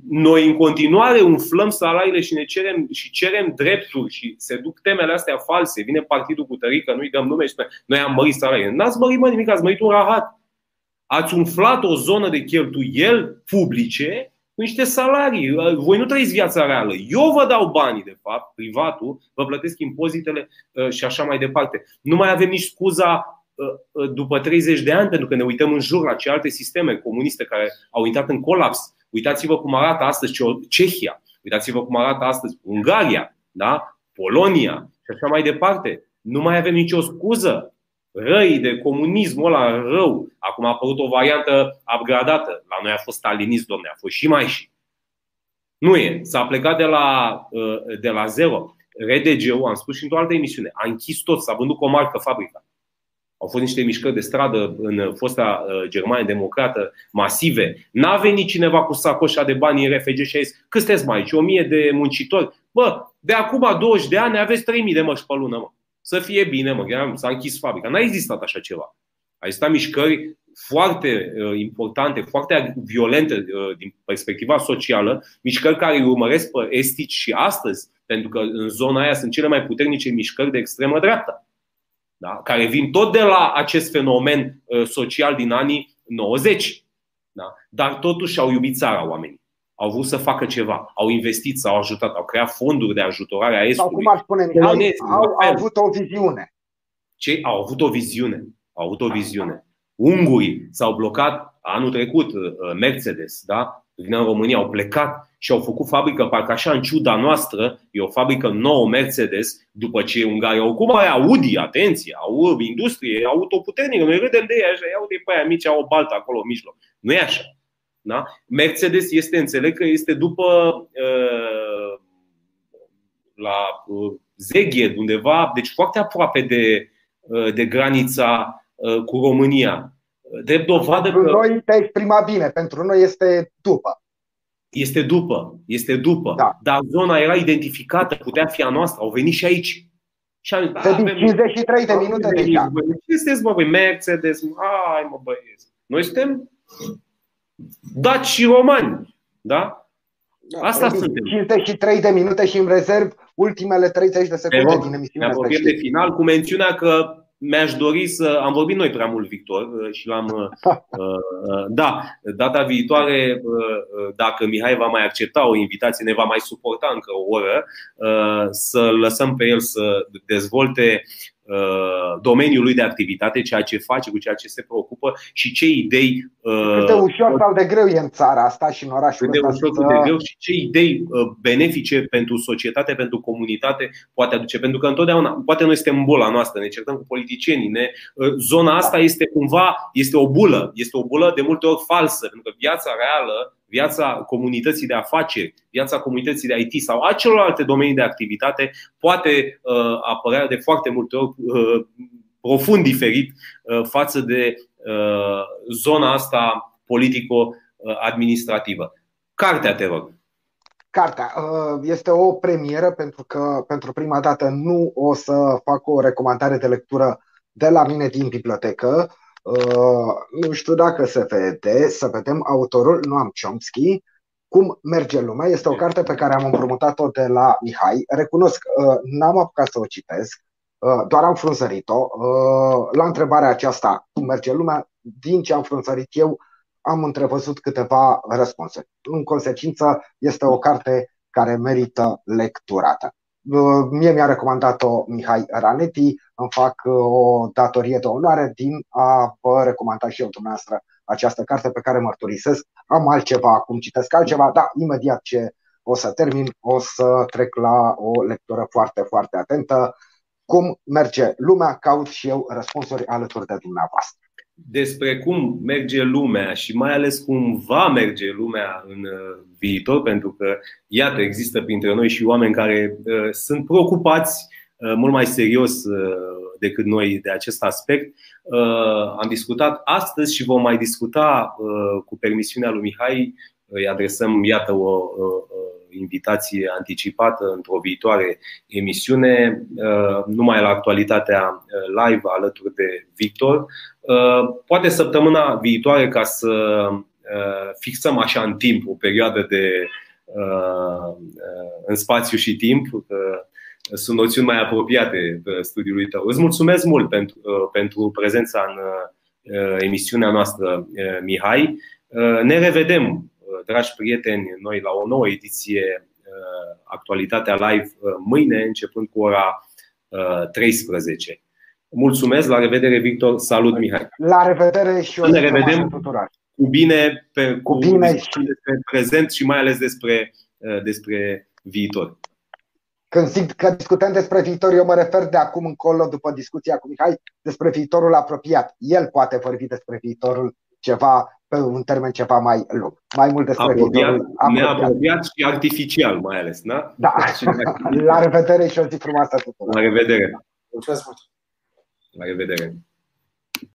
Noi în continuare umflăm salariile și ne cerem, și cerem drepturi și se duc temele astea false. Vine partidul cu tărică, nu-i dăm nume și spune noi am mărit salariile. N-ați mărit mă nimic, ați mărit un rahat. Ați umflat o zonă de cheltuieli publice niște salarii. Voi nu trăiți viața reală. Eu vă dau banii, de fapt, privatul, vă plătesc impozitele uh, și așa mai departe. Nu mai avem nici scuza uh, uh, după 30 de ani, pentru că ne uităm în jur la ce alte sisteme comuniste care au intrat în colaps. Uitați-vă cum arată astăzi Cehia, uitați-vă cum arată astăzi Ungaria, da? Polonia și așa mai departe. Nu mai avem nicio scuză răi de comunismul ăla rău. Acum a apărut o variantă upgradată. La noi a fost stalinism, domne, a fost și mai și. Nu e. S-a plecat de la, uh, de la zero. RDG-ul, am spus și într-o altă emisiune, a închis tot, s-a vândut cu o marcă fabrica. Au fost niște mișcări de stradă în fosta uh, Germania democrată masive. N-a venit cineva cu sacoșa de bani în RFG și a zis, cât sunteți mai aici? O mie de muncitori. Bă, de acum 20 de ani aveți 3000 de măști pe lună, mă să fie bine, mă, s-a închis fabrica. N-a existat așa ceva. A existat mișcări foarte uh, importante, foarte violente uh, din perspectiva socială, mișcări care îi urmăresc pe estici și astăzi, pentru că în zona aia sunt cele mai puternice mișcări de extremă dreaptă, da? care vin tot de la acest fenomen uh, social din anii 90. Da? Dar totuși au iubit țara oamenii au vrut să facă ceva, au investit, s-au ajutat, au creat fonduri de ajutorare a Estului. Sau cum ar spune Mihai, au, au avut o viziune. Ce? Au avut o viziune. Au avut o viziune. Ungurii s-au blocat anul trecut, uh, Mercedes, da? Vin în România, au plecat și au făcut fabrică, parcă așa în ciuda noastră, e o fabrică nouă Mercedes, după ce Ungaria oricum are Audi, atenție, au industrie, auto puternică, noi râdem de ei așa, iau de pe aia mici, au o baltă acolo în mijloc. Nu e așa. Da? Mercedes este, înțeleg că este după uh, la uh, Zeghed undeva, deci foarte aproape de, uh, de granița cu România. Drept dovadă pentru că. noi te exprima bine, pentru noi este după. Este după, este după. Da. Dar zona era identificată, putea fi a noastră, au venit și aici. Și am zis, 53 de minute deja. Ce sunteți, mă, băi, Mercedes? Ai, mă, băieți. Noi suntem daci și romani. Da? da Asta suntem. 53 de minute și îmi rezerv ultimele 30 de secunde din emisiunea. Ne de final cu mențiunea că mi-aș dori să. Am vorbit noi prea mult, Victor, și l-am. Uh, uh, da, data viitoare, uh, dacă Mihai va mai accepta o invitație, ne va mai suporta încă o oră, să lăsăm pe el să dezvolte Uh, domeniul lui de activitate, ceea ce face, cu ceea ce se preocupă și ce idei. Uh, cât de ușor sau de greu e în țara asta și în orașul cât de ușor, cât de greu și ce idei uh, benefice pentru societate, pentru comunitate poate aduce. Pentru că întotdeauna, poate noi suntem în bola noastră, ne certăm cu politicienii, ne, zona asta este cumva este o bulă, este o bulă de multe ori falsă, pentru că viața reală viața comunității de afaceri, viața comunității de IT sau a celorlalte domenii de activitate poate uh, apărea de foarte multe ori uh, profund diferit uh, față de uh, zona asta politico-administrativă. Cartea, te rog. Cartea uh, este o premieră pentru că pentru prima dată nu o să fac o recomandare de lectură de la mine din bibliotecă. Uh, nu știu dacă se vede, să vedem autorul, nu am Chomsky, cum merge lumea. Este o carte pe care am împrumutat-o de la Mihai. Recunosc, uh, n-am apucat să o citesc, uh, doar am frunzărit-o. La întrebarea aceasta, cum merge lumea, din ce am frunzărit eu, am întrevăzut câteva răspunsuri. În consecință, este o carte care merită lecturată. Mie mi-a recomandat-o Mihai Raneti, îmi fac o datorie de onoare din a vă recomanda și eu dumneavoastră această carte pe care mărturisesc. Am altceva, acum citesc altceva, dar imediat ce o să termin, o să trec la o lectură foarte, foarte atentă. Cum merge lumea, caut și eu răspunsuri alături de dumneavoastră. Despre cum merge lumea și mai ales cum va merge lumea în uh, viitor, pentru că, iată, există printre noi și oameni care uh, sunt preocupați uh, mult mai serios decât noi de acest aspect. Am discutat astăzi și vom mai discuta cu permisiunea lui Mihai. Îi adresăm, iată, o, o invitație anticipată într-o viitoare emisiune, numai la actualitatea live alături de Victor. Poate săptămâna viitoare, ca să fixăm așa în timp o perioadă de în spațiu și timp, sunt noțiuni mai apropiate studiului tău. Îți mulțumesc mult pentru, pentru prezența în emisiunea noastră, Mihai. Ne revedem, dragi prieteni, noi la o nouă ediție Actualitatea Live mâine, începând cu ora 13. Mulțumesc, la revedere, Victor. Salut, Mihai. La revedere și o ne revedem tuturor. cu bine, pe, cu, cu bine și... despre prezent și mai ales despre, despre viitor. Când zic că discutăm despre viitor, eu mă refer de acum încolo, după discuția cu Mihai, despre viitorul apropiat. El poate vorbi despre viitorul ceva pe un termen ceva mai lung. Mai mult despre apropiat, viitorul apropiat. Neapropiat și artificial mai ales, da? Da. La revedere și o zi frumoasă tuturor. La revedere. Mulțumesc mult. La revedere.